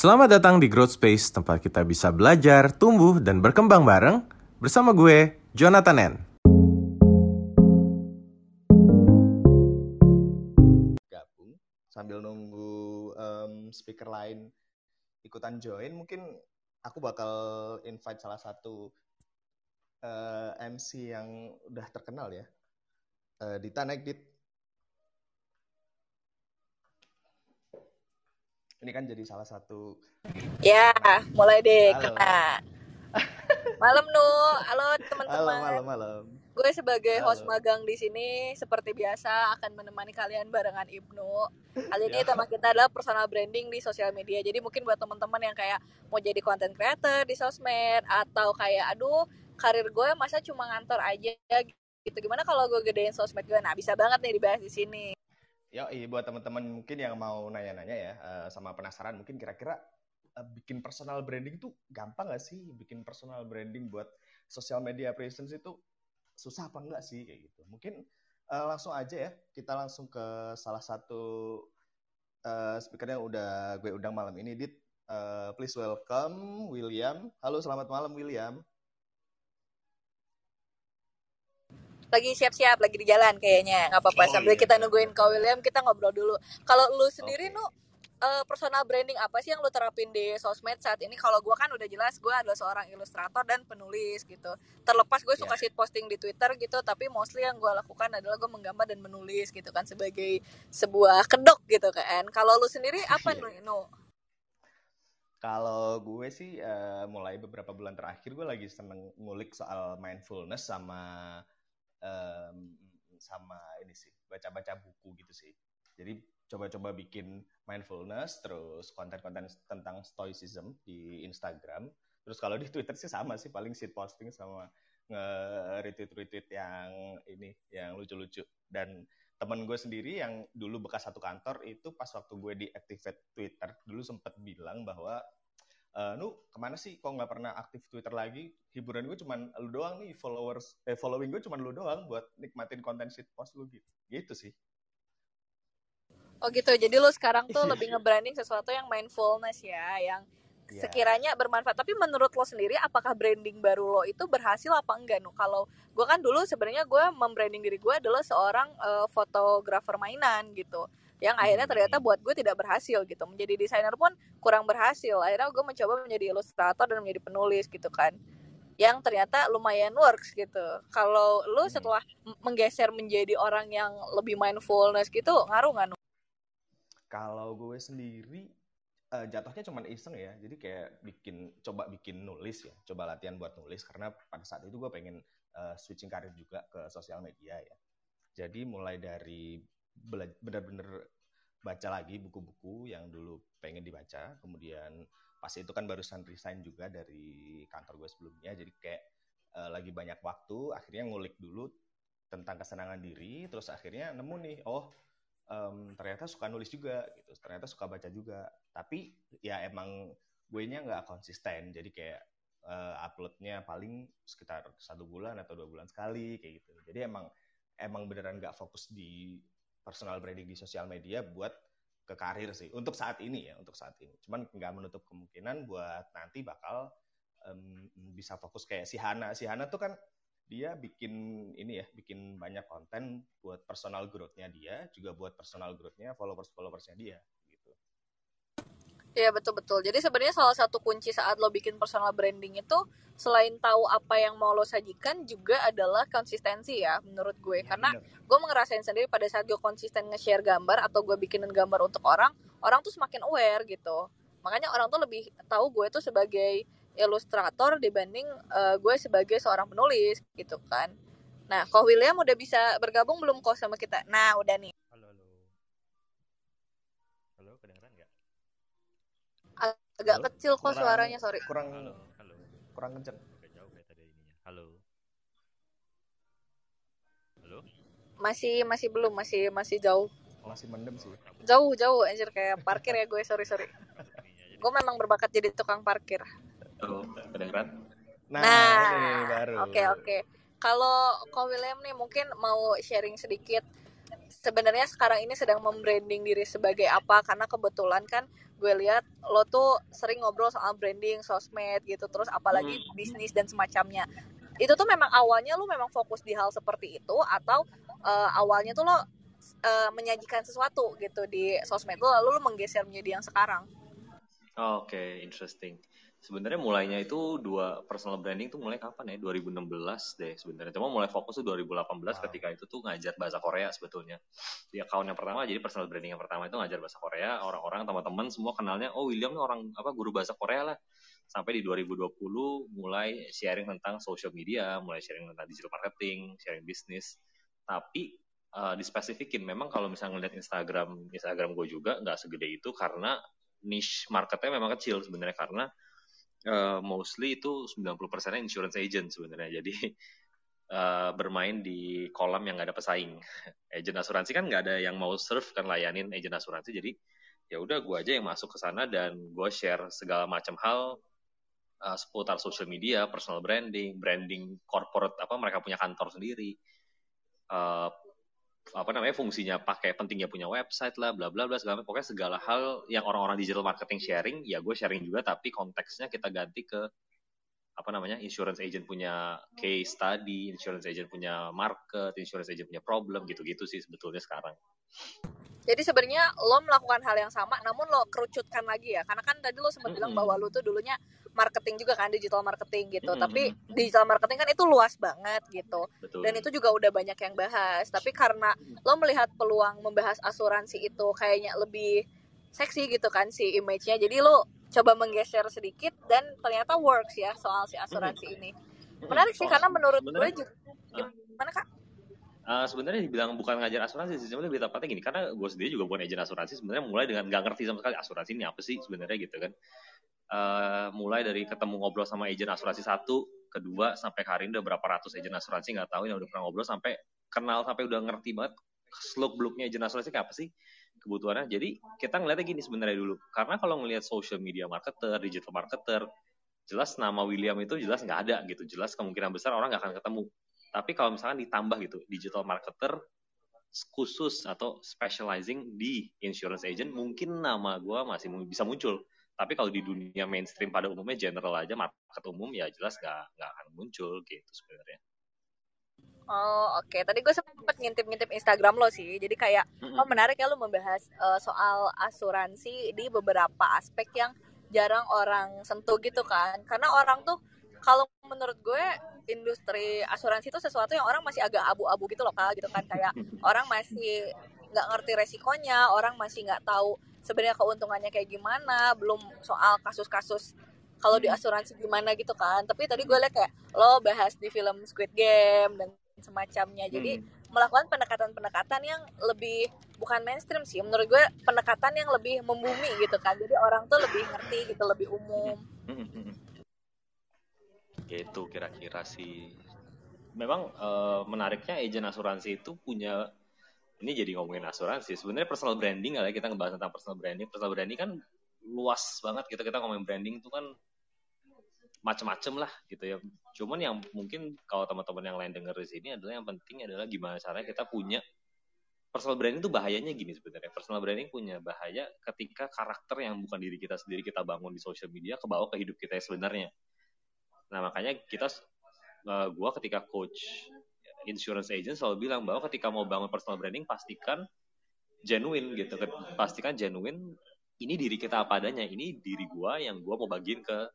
Selamat datang di Growth Space, tempat kita bisa belajar, tumbuh, dan berkembang bareng bersama gue, Jonathan N. gabung sambil nunggu em, speaker lain ikutan join mungkin aku bakal invite salah satu eh, MC yang udah terkenal ya Eh, Dita naik Dit ini kan jadi salah satu Ya, mulai deh Halo. kena. Malam Nu, halo teman-teman. malam malam Gue sebagai host Halo. magang di sini seperti biasa akan menemani kalian barengan Ibnu. Kali ini Ya. tema kita adalah personal branding di sosial media. Jadi mungkin buat teman-teman yang kayak mau jadi content creator di sosmed atau kayak aduh karir gue masa cuma ngantor aja gitu. Gimana kalau gue gedein sosmed gue? Nah, bisa banget nih dibahas di sini. Yoi, buat teman-teman mungkin yang mau nanya-nanya ya eh, sama penasaran mungkin kira-kira eh, bikin personal branding tuh gampang gak sih? Bikin personal branding buat social media presence itu susah apa enggak sih kayak gitu. Mungkin eh, langsung aja ya, kita langsung ke salah satu eh, speaker yang udah gue undang malam ini, Dit. Eh, please welcome William. Halo, selamat malam William. Lagi siap-siap, lagi di jalan kayaknya. nggak apa-apa. Oh, Sambil iya, kita nungguin. Kak William, kita ngobrol dulu. Kalau lu sendiri, Oke. Nu, eh, personal branding apa sih yang lu terapin di sosmed saat ini? Kalau gua kan udah jelas gue adalah seorang ilustrator dan penulis gitu. Terlepas gue suka Ya. shit posting di Twitter gitu, tapi mostly yang gue lakukan adalah gue menggambar dan menulis gitu kan sebagai sebuah kedok gitu kan. Kalau lu sendiri apa Iya. Nu? Kalau gue sih eh, mulai beberapa bulan terakhir gue lagi seneng ngulik soal mindfulness sama em, sama ini sih baca-baca buku gitu sih. Jadi coba-coba bikin mindfulness terus konten-konten tentang stoicism di Instagram. Terus kalau di Twitter sih sama sih paling shit posting sama nge-retweet-retweet yang ini yang lucu-lucu dan temen gue sendiri yang dulu bekas satu kantor itu pas waktu gue deactivate Twitter dulu sempet bilang bahwa eh nu ke mana sih kok nggak pernah aktif Twitter lagi hiburan gue cuman lu doang nih followers eh following gue cuman lu doang buat nikmatin konten shit post lu gitu gitu sih Oh gitu. Jadi lu sekarang tuh Iya. lebih nge-branding sesuatu yang mindfulness ya, yang Iya. sekiranya bermanfaat. Tapi menurut lo sendiri, apakah branding baru lo itu berhasil apa enggak? Nu? Kalau gue kan dulu sebenarnya gue membranding diri gue adalah seorang eh, fotografer mainan gitu, yang akhirnya Hmm. ternyata buat gue tidak berhasil gitu. Menjadi desainer pun kurang berhasil. Akhirnya gue mencoba menjadi ilustrator dan menjadi penulis gitu kan yang ternyata lumayan works gitu. Kalau lu Hmm. setelah menggeser menjadi orang yang lebih mindfulness gitu, ngaruh nggak? Kalau gue sendiri eh, jatuhnya cuman iseng ya, jadi kayak bikin coba bikin nulis ya, coba latihan buat nulis karena pada saat itu gue pengen eh, switching karir juga ke sosial media ya. Jadi mulai dari benar-benar baca lagi buku-buku yang dulu pengen dibaca, kemudian pas itu kan barusan resign juga dari kantor gue sebelumnya, jadi kayak eh, lagi banyak waktu, akhirnya ngulik dulu tentang kesenangan diri, terus akhirnya nemu nih, oh em, ternyata suka nulis juga gitu ternyata suka baca juga. Tapi ya emang gue nya nggak konsisten. Jadi kayak eh, uploadnya paling sekitar satu bulan atau dua bulan sekali kayak gitu. Jadi emang emang beneran nggak fokus di personal branding di sosial media buat ke karir sih. Untuk saat ini ya untuk saat ini. Cuman nggak menutup kemungkinan buat nanti bakal em, bisa fokus kayak si Hana. Si Hana tuh kan dia bikin ini ya, bikin banyak konten buat personal growth-nya dia, juga buat personal growth-nya followers-followersnya dia. gitu. Iya betul betul. Jadi sebenarnya salah satu kunci saat lo bikin personal branding itu selain tahu apa yang mau lo sajikan juga adalah konsistensi ya menurut gue. Ya, Karena bener. gue ngerasain sendiri pada saat gue konsisten nge-share gambar atau gue bikinin gambar untuk orang, orang tuh semakin aware gitu. Makanya orang tuh lebih tahu gue tuh sebagai ilustrator dibanding eh, gue sebagai seorang penulis gitu kan. Nah, kok William udah bisa bergabung belum kok sama kita? Nah, udah nih. Halo, halo. Halo, kedengeran nggak? Agak Halo? kecil kok Kurang- suaranya, sorry. Kurang Halo, halo. kurang kenceng. Agak jauh kayak tadi ininya. Halo. Halo. Masih masih belum, masih masih jauh. Masih mendem sih. Jauh, jauh anjir kayak parkir ya gue, sorry, sorry. Gue memang berbakat jadi tukang parkir. Halo, kedengeran? Nah, Nah. Oke, oke. Kalau Ko William nih mungkin mau sharing sedikit sebenarnya sekarang ini sedang membranding diri sebagai apa karena kebetulan kan gue lihat lo tuh sering ngobrol soal branding sosmed gitu terus apalagi bisnis dan semacamnya. Itu tuh memang awalnya lo memang fokus di hal seperti itu atau uh, awalnya tuh lo uh, menyajikan sesuatu gitu di sosmed lo lalu lo menggeser menjadi yang sekarang? Oke, okay, interesting. Sebenarnya mulainya itu dua personal branding tuh mulai kapan ya? 2016 deh sebenarnya. Cuma mulai fokus tuh 2018 wow. ketika itu tuh ngajar bahasa Korea sebetulnya. Di account yang pertama jadi personal branding yang pertama itu ngajar bahasa Korea. Orang-orang teman-teman semua kenalnya oh William nih orang apa guru bahasa Korea lah. Sampai di 2020 mulai sharing tentang social media, mulai sharing tentang digital marketing, sharing bisnis. Tapi uh, dispesifikin memang kalau misalnya ngeliat Instagram Instagram gue juga nggak segede itu karena niche marketnya memang kecil sebenarnya karena uh, mostly itu 90% insurance agent sebenarnya. Jadi uh, bermain di kolam yang nggak ada pesaing. Agent asuransi kan nggak ada yang mau serve kan layanin agent asuransi. Jadi ya udah gue aja yang masuk ke sana dan gue share segala macam hal uh, seputar social media, personal branding, branding corporate apa mereka punya kantor sendiri. Uh, apa namanya fungsinya pakai pentingnya punya website lah bla bla bla segala pokoknya segala hal yang orang-orang digital marketing sharing ya gue sharing juga tapi konteksnya kita ganti ke apa namanya insurance agent punya case study insurance agent punya market insurance agent punya problem gitu-gitu sih sebetulnya sekarang. Jadi sebenarnya lo melakukan hal yang sama namun lo kerucutkan lagi ya. Karena kan tadi lo sempat mm -hmm. bilang bahwa lo tuh dulunya marketing juga kan digital marketing gitu. Mm-hmm. Tapi digital marketing kan itu luas banget gitu. Betul. Dan itu juga udah banyak yang bahas. Tapi karena lo melihat peluang membahas asuransi itu kayaknya lebih seksi gitu kan si image-nya. Jadi lo coba menggeser sedikit dan ternyata works ya soal si asuransi mm-hmm. ini. Menarik sih oh, karena menurut gue juga gimana Kak? Uh, sebenarnya dibilang bukan ngajar asuransi sih sebenarnya lebih tepatnya gini karena gue sendiri juga bukan agent asuransi sebenarnya mulai dengan nggak ngerti sama sekali asuransi ini apa sih sebenarnya gitu kan uh, mulai dari ketemu ngobrol sama agent asuransi satu, kedua sampai hari ini udah berapa ratus agent asuransi nggak tahu yang udah pernah ngobrol sampai kenal sampai udah ngerti banget seluk beluknya agent asuransi kayak apa sih kebutuhannya. Jadi kita ngeliatnya gini sebenarnya dulu, karena kalau ngelihat social media marketer, digital marketer, jelas nama William itu jelas nggak ada gitu, jelas kemungkinan besar orang nggak akan ketemu. Tapi kalau misalkan ditambah gitu, digital marketer khusus atau specializing di insurance agent, mungkin nama gue masih bisa muncul tapi kalau di dunia mainstream pada umumnya general aja market umum ya jelas nggak nggak akan muncul gitu sebenarnya. Oh oke, okay. tadi gue sempet ngintip-ngintip Instagram lo sih, jadi kayak mm-hmm. oh menarik ya lo membahas uh, soal asuransi di beberapa aspek yang jarang orang sentuh gitu kan, karena orang tuh kalau menurut gue industri asuransi itu sesuatu yang orang masih agak abu-abu gitu loh kak, gitu kan kayak orang masih nggak ngerti resikonya, orang masih nggak tahu sebenarnya keuntungannya kayak gimana belum soal kasus-kasus kalau di asuransi gimana gitu kan. Tapi tadi gue liat kayak lo bahas di film Squid Game dan semacamnya. Jadi hmm. melakukan pendekatan-pendekatan yang lebih bukan mainstream sih menurut gue pendekatan yang lebih membumi gitu kan. Jadi orang tuh lebih ngerti gitu lebih umum. Gitu kira-kira sih. Memang e, menariknya agent asuransi itu punya ini jadi ngomongin asuransi. Sebenarnya personal branding kali ya kita ngebahas tentang personal branding. Personal branding kan luas banget kita kita ngomongin branding itu kan macem-macem lah gitu ya. Cuman yang mungkin kalau teman-teman yang lain denger di sini adalah yang penting adalah gimana caranya kita punya personal branding itu bahayanya gini sebenarnya. Personal branding punya bahaya ketika karakter yang bukan diri kita sendiri kita bangun di social media ke bawah ke hidup kita sebenarnya. Nah makanya kita, uh, gua ketika coach insurance agent selalu bilang bahwa ketika mau bangun personal branding pastikan genuine gitu. Pastikan genuine ini diri kita apa adanya. Ini diri gua yang gua mau bagiin ke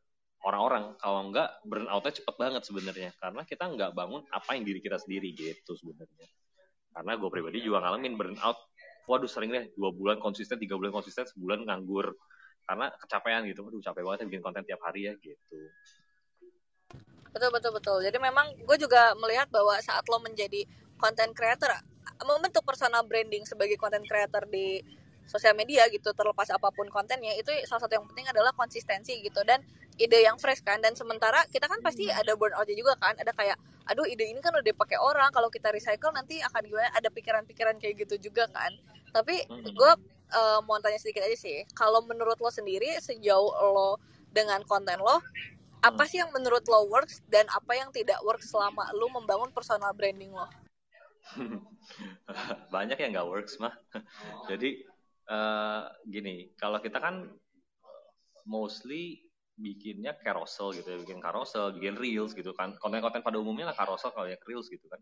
orang-orang. Kalau enggak burn outnya cepet banget sebenarnya. Karena kita nggak bangun apa yang diri kita sendiri gitu sebenarnya. Karena gue pribadi juga ngalamin burn out waduh sering deh dua bulan konsisten tiga bulan konsisten sebulan nganggur. Karena kecapean gitu. Waduh capek banget ya bikin konten tiap hari ya gitu betul betul betul. Jadi memang gue juga melihat bahwa saat lo menjadi content creator membentuk personal branding sebagai content creator di sosial media gitu terlepas apa pun kontennya itu salah satu yang penting adalah konsistensi gitu dan ide yang fresh kan. Dan sementara kita kan pasti ada burnoutnya juga kan ada kayak aduh ide ini kan udah dipakai orang kalau kita recycle nanti akan gimana? Ada pikiran-pikiran kayak gitu juga kan. Tapi gue uh, mau tanya sedikit aja sih kalau menurut lo sendiri sejauh lo dengan konten lo apa sih yang menurut lo works dan apa yang tidak works selama lo membangun personal branding lo? banyak yang nggak works mah. Jadi uh, gini, kalau kita kan mostly bikinnya carousel gitu ya, bikin carousel, bikin reels gitu kan. Konten-konten pada umumnya lah carousel kalau yang reels gitu kan.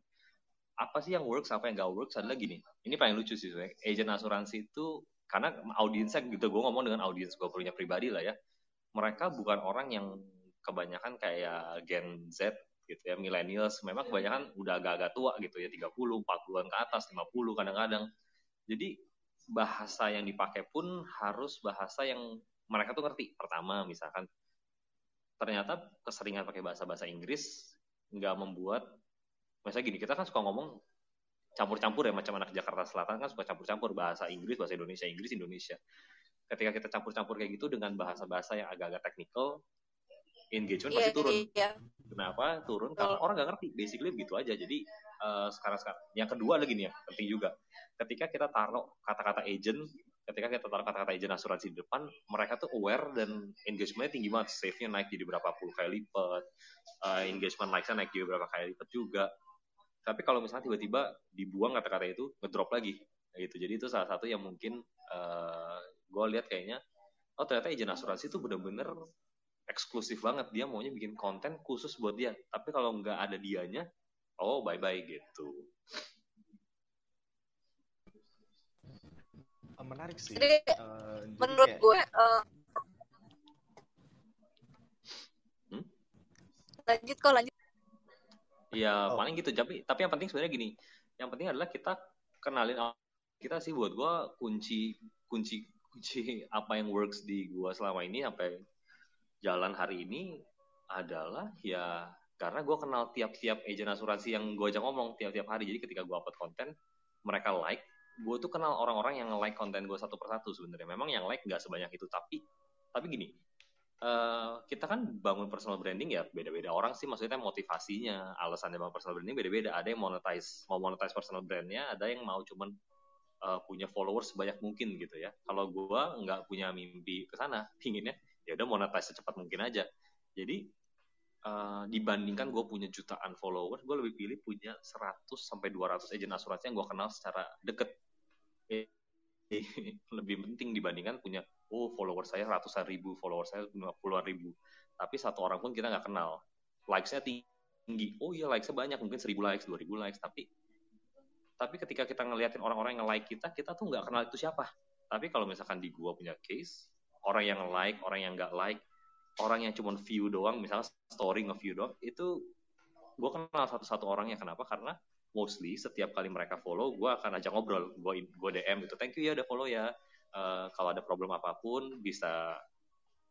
Apa sih yang works, apa yang nggak works adalah gini. Ini paling lucu sih sebenarnya. Agent asuransi itu karena audiensnya gitu, gue ngomong dengan audiens gue punya pribadi lah ya. Mereka bukan orang yang kebanyakan kayak Gen Z gitu ya, millennials. Memang kebanyakan udah agak-agak tua gitu ya, 30, 40-an ke atas, 50 kadang-kadang. Jadi bahasa yang dipakai pun harus bahasa yang mereka tuh ngerti. Pertama, misalkan ternyata keseringan pakai bahasa-bahasa Inggris nggak membuat misalnya gini kita kan suka ngomong campur-campur ya macam anak Jakarta Selatan kan suka campur-campur bahasa Inggris bahasa Indonesia Inggris Indonesia ketika kita campur-campur kayak gitu dengan bahasa-bahasa yang agak-agak teknikal engagement yeah, pasti turun yeah. Kenapa turun karena orang nggak ngerti basically begitu aja jadi uh, sekarang sekarang yang kedua lagi nih ya penting juga ketika kita taruh kata-kata agent ketika kita taruh kata-kata agent asuransi di depan, mereka tuh aware dan engagementnya tinggi banget. Save-nya naik jadi berapa puluh kali lipat, uh, engagement likes-nya naik jadi berapa kali lipat juga. Tapi kalau misalnya tiba-tiba dibuang kata-kata itu, ngedrop lagi. gitu. Jadi itu salah satu yang mungkin uh, gue lihat kayaknya, oh ternyata agent asuransi itu bener-bener eksklusif banget. Dia maunya bikin konten khusus buat dia. Tapi kalau nggak ada dianya, oh bye-bye gitu. uh, menarik sih. Jadi, uh, menurut kayak... gue uh, hmm? lanjut kok lanjut. Ya oh. paling gitu. Tapi tapi yang penting sebenarnya gini. Yang penting adalah kita kenalin kita sih buat gue kunci kunci kunci apa yang works di gue selama ini sampai jalan hari ini adalah ya karena gue kenal tiap-tiap agent asuransi yang gue ajak ngomong tiap-tiap hari jadi ketika gue upload konten mereka like gue tuh kenal orang-orang yang like konten gue satu persatu sebenarnya. Memang yang like nggak sebanyak itu, tapi tapi gini, uh, kita kan bangun personal branding ya beda-beda orang sih maksudnya motivasinya, alasannya bangun personal branding beda-beda. Ada yang monetize, mau monetize personal brandnya, ada yang mau cuman uh, punya followers sebanyak mungkin gitu ya. Kalau gue nggak punya mimpi ke sana, pinginnya ya udah monetize secepat mungkin aja. Jadi Uh, dibandingkan gue punya jutaan followers, gue lebih pilih punya 100 sampai 200 agent asuransi yang gue kenal secara deket lebih penting dibandingkan punya oh follower saya ratusan ribu, follower saya puluhan ribu. Tapi satu orang pun kita nggak kenal. Likes-nya tinggi. Oh iya likes-nya banyak, mungkin seribu likes, dua ribu likes. Tapi tapi ketika kita ngeliatin orang-orang yang like kita, kita tuh nggak kenal itu siapa. Tapi kalau misalkan di gua punya case, orang yang like, orang yang nggak like, orang yang cuma view doang, misalnya story nge-view doang, itu gue kenal satu-satu orangnya. Kenapa? Karena mostly setiap kali mereka follow gue akan ajak ngobrol gue DM itu thank you ya udah follow ya. Uh, kalau ada problem apa pun bisa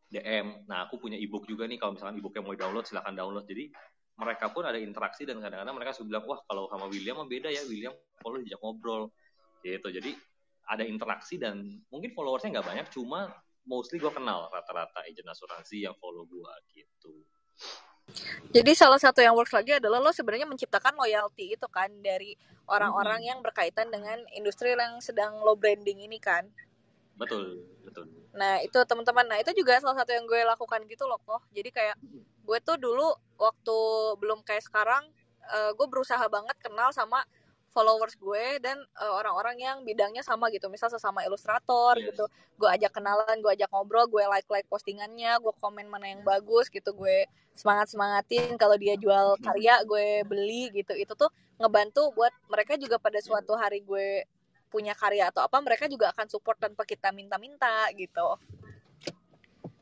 DM nah aku punya ebook juga nih kalau misalkan ebooknya mau download silahkan download. Jadi mereka pun ada interaksi dan kadang-kadang mereka sudah bilang wah kalau sama William beda ya William follow ajak ngobrol. Gitu. Jadi ada interaksi dan mungkin followersnya nggak banyak cuma mostly gue kenal rata-rata agent asuransi yang follow gue gitu jadi salah satu yang works lagi adalah lo sebenarnya menciptakan loyalty itu kan dari orang-orang hmm. yang berkaitan dengan industri yang sedang lo branding ini kan. Betul, betul. Nah itu teman-teman, nah itu juga salah satu yang gue lakukan gitu loh kok. Jadi kayak gue tuh dulu waktu belum kayak sekarang, uh, gue berusaha banget kenal sama followers gue dan uh, orang-orang yang bidangnya sama gitu. Misal sesama ilustrator yes. gitu. Gue ajak kenalan gue ajak ngobrol gue like like postingannya gue komen mana yang bagus gitu. Gue semangat semangatin kalau dia jual karya gue beli gitu. Itu tuh ngebantu buat mereka juga pada suatu hari gue punya karya atau apa mereka juga akan support tanpa kita minta-minta gitu.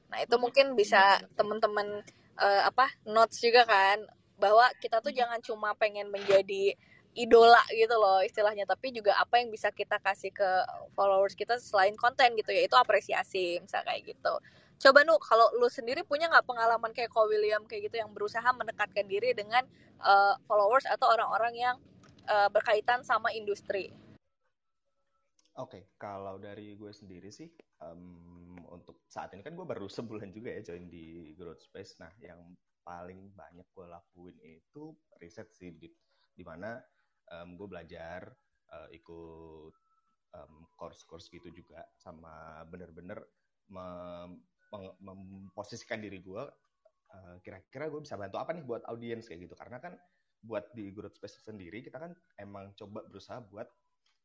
Nah itu mungkin bisa teman-teman uh, apa notes juga kan. Bahwa kita tuh jangan cuma pengen menjadi idola gitu loh istilahnya. Tapi juga apa yang bisa kita kasih ke followers kita selain konten gitu ya itu apresiasi misalnya kayak gitu. Coba nu kalau lu sendiri punya nggak pengalaman kayak Ko William kayak gitu yang berusaha mendekatkan diri dengan uh, followers atau orang-orang yang uh, berkaitan sama industri? Oke, okay, kalau dari gue sendiri sih, um, untuk saat ini kan gue baru sebulan juga ya join di Growth Space. Nah, yang paling banyak gue lakuin itu riset sih, di, di mana um, gue belajar uh, ikut um, course-course gitu juga sama bener-bener mem memposisikan diri gue uh, kira-kira gue bisa bantu apa nih buat audiens kayak gitu. Karena kan buat di growth space sendiri kita kan emang coba berusaha buat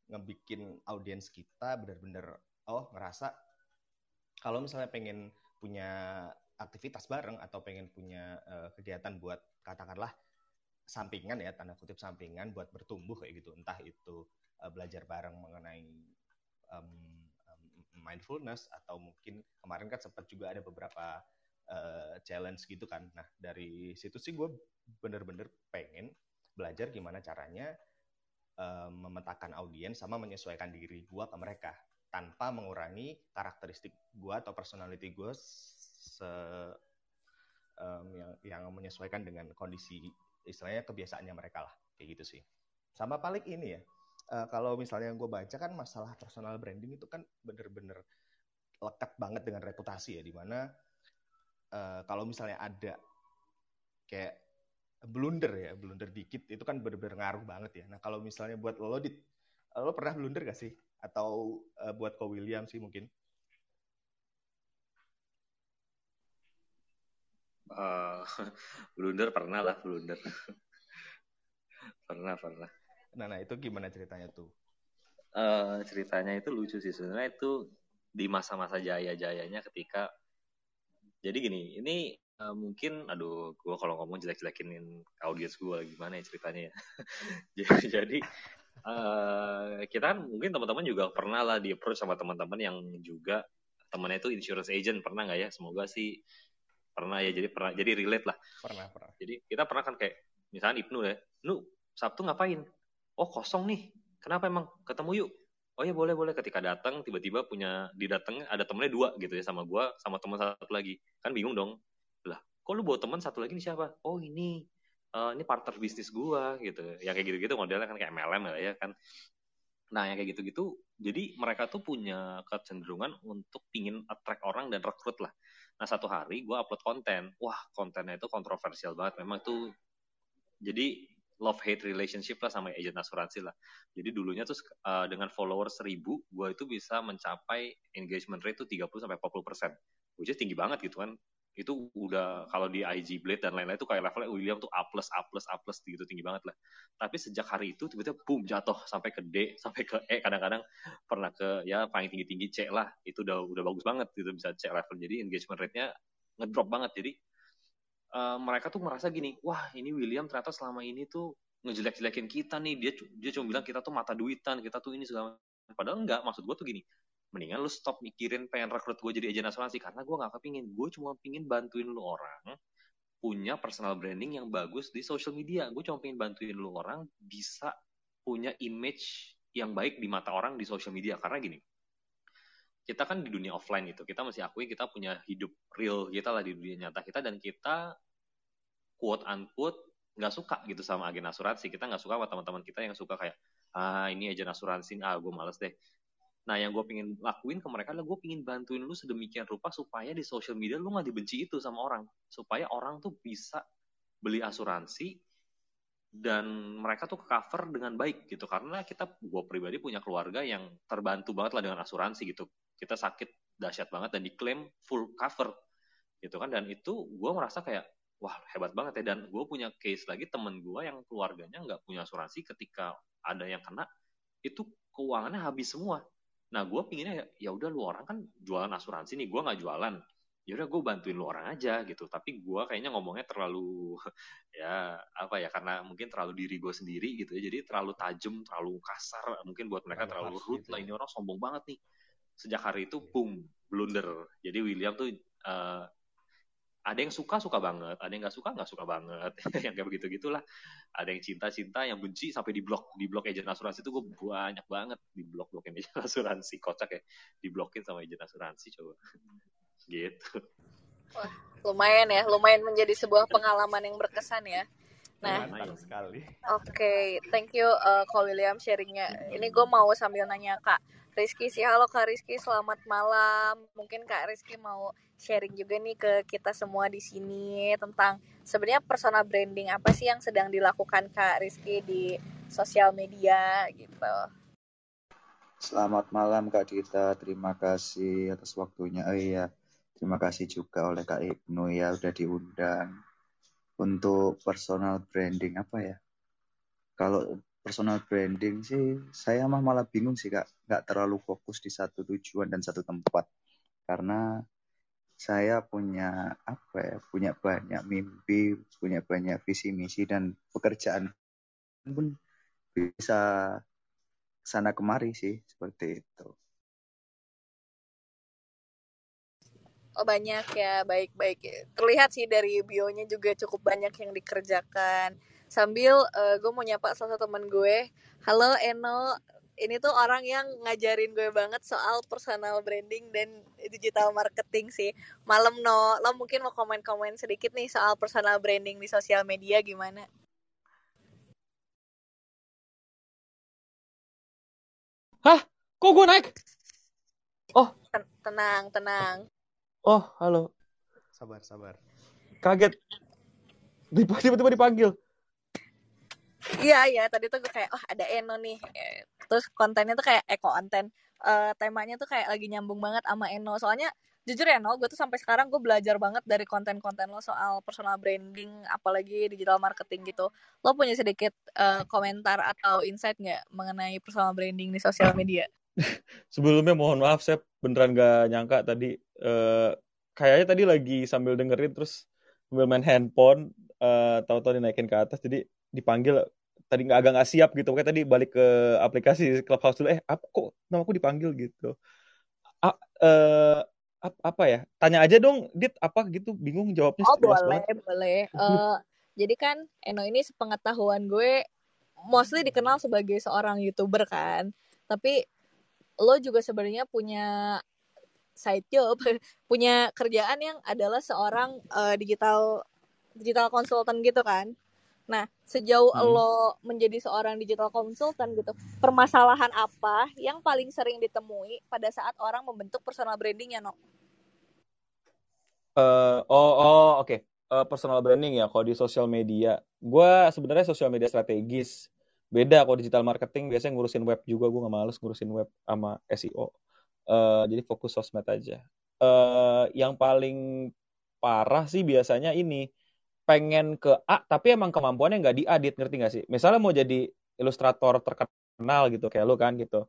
ngebikin audiens kita bener-bener oh ngerasa kalau misalnya pengen punya aktivitas bareng atau pengen punya uh, kegiatan buat katakanlah sampingan ya tanda kutip sampingan buat bertumbuh kayak gitu. Entah itu uh, belajar bareng mengenai um, mindfulness atau mungkin kemarin kan sempat juga ada beberapa uh, challenge gitu kan. Nah dari situ sih gue bener-bener pengen belajar gimana caranya uh, memetakan audiens sama menyesuaikan diri gue ke mereka tanpa mengurangi karakteristik gue atau personality gue se um, yang yang menyesuaikan dengan kondisi istilahnya kebiasaannya mereka lah kayak gitu sih. Sama paling ini ya uh, kalau misalnya gue baca kan masalah personal branding itu kan bener-bener lekat banget dengan reputasi ya di mana uh, kalau misalnya ada kayak blunder ya blunder dikit itu kan bener-bener ngaruh banget ya. Nah kalau misalnya buat lo dit lo pernah blunder gak sih? Atau uh, buat ko William sih mungkin Uh, blunder pernah lah blunder. pernah pernah. Nah, nah itu gimana ceritanya tuh? Uh, ceritanya itu lucu sih sebenarnya itu di masa-masa jaya-jayanya ketika jadi gini ini uh, mungkin aduh gue kalau ngomong jelek-jelekin audiens gue gimana ya ceritanya ya jadi, jadi uh, kita kan mungkin teman-teman juga pernah lah di approach sama teman-teman yang juga temannya itu insurance agent pernah nggak ya semoga sih pernah ya jadi pernah jadi relate lah. Pernah pernah. Jadi kita pernah kan kayak misalnya Ibnu ya nu Sabtu ngapain? Oh kosong nih. Kenapa emang? Ketemu yuk. Oh ya boleh boleh. Ketika datang tiba-tiba punya didatengnya ada temennya dua gitu ya sama gua sama teman satu lagi. Kan bingung dong. Lah kok lu bawa teman satu lagi nih siapa? Oh ini uh, ini partner bisnis gua gitu. Ya kayak gitu-gitu modelnya kan kayak MLM ya kan. Nah yang kayak gitu-gitu jadi mereka tuh punya kecenderungan untuk pingin attract orang dan rekrut lah Nah satu hari gue upload konten, wah kontennya itu kontroversial banget. Memang itu jadi love hate relationship lah sama agent asuransi lah. Jadi dulunya tuh uh, dengan followers seribu, gue itu bisa mencapai engagement rate tuh 30 sampai 40 persen, which is tinggi banget gitu kan itu udah kalau di IG Blade dan lain-lain itu kayak levelnya William tuh A plus A plus A plus gitu tinggi banget lah. Tapi sejak hari itu tiba-tiba boom jatuh sampai ke D sampai ke E. Kadang-kadang pernah ke ya paling tinggi-tinggi C lah. Itu udah udah bagus banget gitu bisa C level. Jadi engagement rate-nya ngedrop banget. Jadi uh, mereka tuh merasa gini wah ini William ternyata selama ini tuh ngejelek-jelekin kita nih. Dia dia cuma bilang kita tuh mata duitan kita tuh ini segala padahal enggak. Maksud gue tuh gini mendingan lu stop mikirin pengen rekrut gue jadi agen asuransi karena gue gak kepingin. Gue cuma pingin bantuin lu orang punya personal branding yang bagus di social media. Gue cuma pengen bantuin lu orang bisa punya image yang baik di mata orang di social media. Karena gini kita kan di dunia offline itu kita masih akui kita punya hidup real kita lah di dunia nyata kita dan kita quote unquote nggak suka gitu sama agen asuransi. Kita nggak suka sama teman-teman kita yang suka kayak ah ini agen asuransi ah gue males deh Nah, yang gue pengen lakuin ke mereka adalah gue pengen bantuin lu sedemikian rupa supaya di social media lu gak dibenci itu sama orang. Supaya orang tuh bisa beli asuransi dan mereka tuh cover dengan baik gitu. Karena kita, gue pribadi punya keluarga yang terbantu banget lah dengan asuransi gitu. Kita sakit dahsyat banget dan diklaim full cover gitu kan. Dan itu gue merasa kayak, wah hebat banget ya. Dan gue punya case lagi temen gue yang keluarganya nggak punya asuransi ketika ada yang kena, itu keuangannya habis semua Nah, gue pinginnya ya, ya udah lu orang kan jualan asuransi nih, gue nggak jualan. Ya udah gue bantuin lu orang aja gitu. Tapi gue kayaknya ngomongnya terlalu ya apa ya karena mungkin terlalu diri gue sendiri gitu ya. Jadi terlalu tajam, terlalu kasar. Mungkin buat mereka terlalu, rude gitu. lah. Ya. Ini orang sombong banget nih. Sejak hari itu, boom, blunder. Jadi William tuh uh, ada yang suka suka banget, ada yang nggak suka nggak suka banget, yang kayak begitu gitulah. Ada yang cinta cinta, yang benci sampai di blok, di blok agent asuransi itu gue banyak banget di blok blokin agent asuransi, kocak ya, diblokin sama agent asuransi coba, gitu. Wah, lumayan ya, lumayan menjadi sebuah pengalaman yang berkesan ya. Nah, sekali. Oke, okay, thank you uh, Ko William sharingnya. Ini gue mau sambil nanya Kak Rizky sih. Halo Kak Rizky, selamat malam. Mungkin Kak Rizky mau sharing juga nih ke kita semua di sini tentang sebenarnya personal branding apa sih yang sedang dilakukan Kak Rizky di sosial media gitu. Selamat malam Kak Dita, terima kasih atas waktunya. Oh iya, terima kasih juga oleh Kak Ibnu ya udah diundang untuk personal branding apa ya? Kalau personal branding sih, saya mah malah bingung sih kak, nggak terlalu fokus di satu tujuan dan satu tempat, karena saya punya apa ya, punya banyak mimpi, punya banyak visi misi dan pekerjaan pun bisa sana kemari sih seperti itu. Oh banyak ya, baik-baik. Terlihat sih dari bionya juga cukup banyak yang dikerjakan. Sambil uh, gue mau nyapa salah satu teman gue. Halo Eno, ini tuh orang yang ngajarin gue banget soal personal branding dan digital marketing sih. Malam no, lo mungkin mau komen-komen sedikit nih soal personal branding di sosial media gimana? Hah? Kok gue naik? Oh. Tenang, tenang. Oh, halo. Sabar, sabar. Kaget. Tiba-tiba dipanggil. Iya, iya. Tadi tuh gue kayak, oh ada Eno nih. Terus kontennya tuh kayak eco konten. Uh, temanya tuh kayak lagi nyambung banget sama Eno. Soalnya jujur ya No, gue tuh sampai sekarang gue belajar banget dari konten-konten lo soal personal branding, apalagi digital marketing gitu. Lo punya sedikit uh, komentar atau insight nggak mengenai personal branding di sosial media? Sebelumnya mohon maaf, saya beneran gak nyangka tadi. Uh, kayaknya tadi lagi sambil dengerin terus sambil main handphone, uh, tahu-tahu dinaikin ke atas, jadi dipanggil tadi nggak agak nggak siap gitu. Kayak tadi balik ke aplikasi clubhouse dulu. Eh apa kok nama aku dipanggil gitu? A, uh, apa ya? Tanya aja dong dit apa gitu? Bingung jawabnya oh boleh banget. boleh. Uh, jadi kan Eno ini sepengetahuan gue mostly dikenal sebagai seorang youtuber kan. Tapi lo juga sebenarnya punya side job punya kerjaan yang adalah seorang uh, digital digital konsultan gitu kan nah sejauh hmm. lo menjadi seorang digital konsultan gitu permasalahan apa yang paling sering ditemui pada saat orang membentuk personal brandingnya no Uh, oh, oh oke. Okay. Uh, personal branding ya, kalau di sosial media. Gue sebenarnya sosial media strategis. Beda kalau digital marketing, biasanya ngurusin web juga. Gue gak males ngurusin web sama SEO. Uh, jadi fokus sosmed aja. Uh, yang paling parah sih biasanya ini. Pengen ke A, tapi emang kemampuannya nggak diadit, ngerti gak sih? Misalnya mau jadi ilustrator terkenal gitu, kayak lu kan gitu.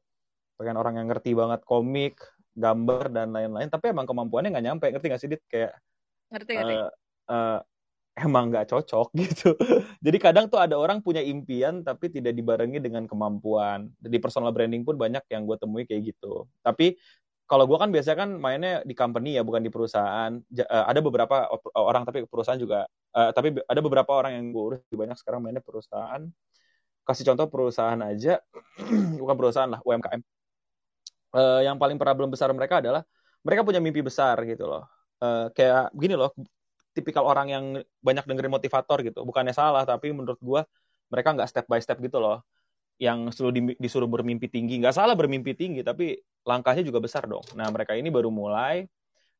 Pengen orang yang ngerti banget komik, gambar dan lain-lain tapi emang kemampuannya nggak nyampe. Ngerti nggak sih dit? Kayak ngerti ngerti. uh, uh, emang nggak cocok gitu. Jadi kadang tuh ada orang punya impian tapi tidak dibarengi dengan kemampuan. Di personal branding pun banyak yang gue temui kayak gitu. Tapi kalau gue kan biasanya kan mainnya di company ya bukan di perusahaan uh, ada beberapa orang tapi perusahaan juga uh, tapi ada beberapa orang yang gue urus banyak sekarang mainnya perusahaan kasih contoh perusahaan aja bukan perusahaan lah UMKM uh, yang paling problem besar mereka adalah mereka punya mimpi besar gitu loh. Uh, kayak begini loh, tipikal orang yang banyak dengerin motivator gitu. Bukannya salah, tapi menurut gue mereka nggak step by step gitu loh. Yang selalu di, disuruh bermimpi tinggi. Nggak salah bermimpi tinggi, tapi langkahnya juga besar dong. Nah mereka ini baru mulai,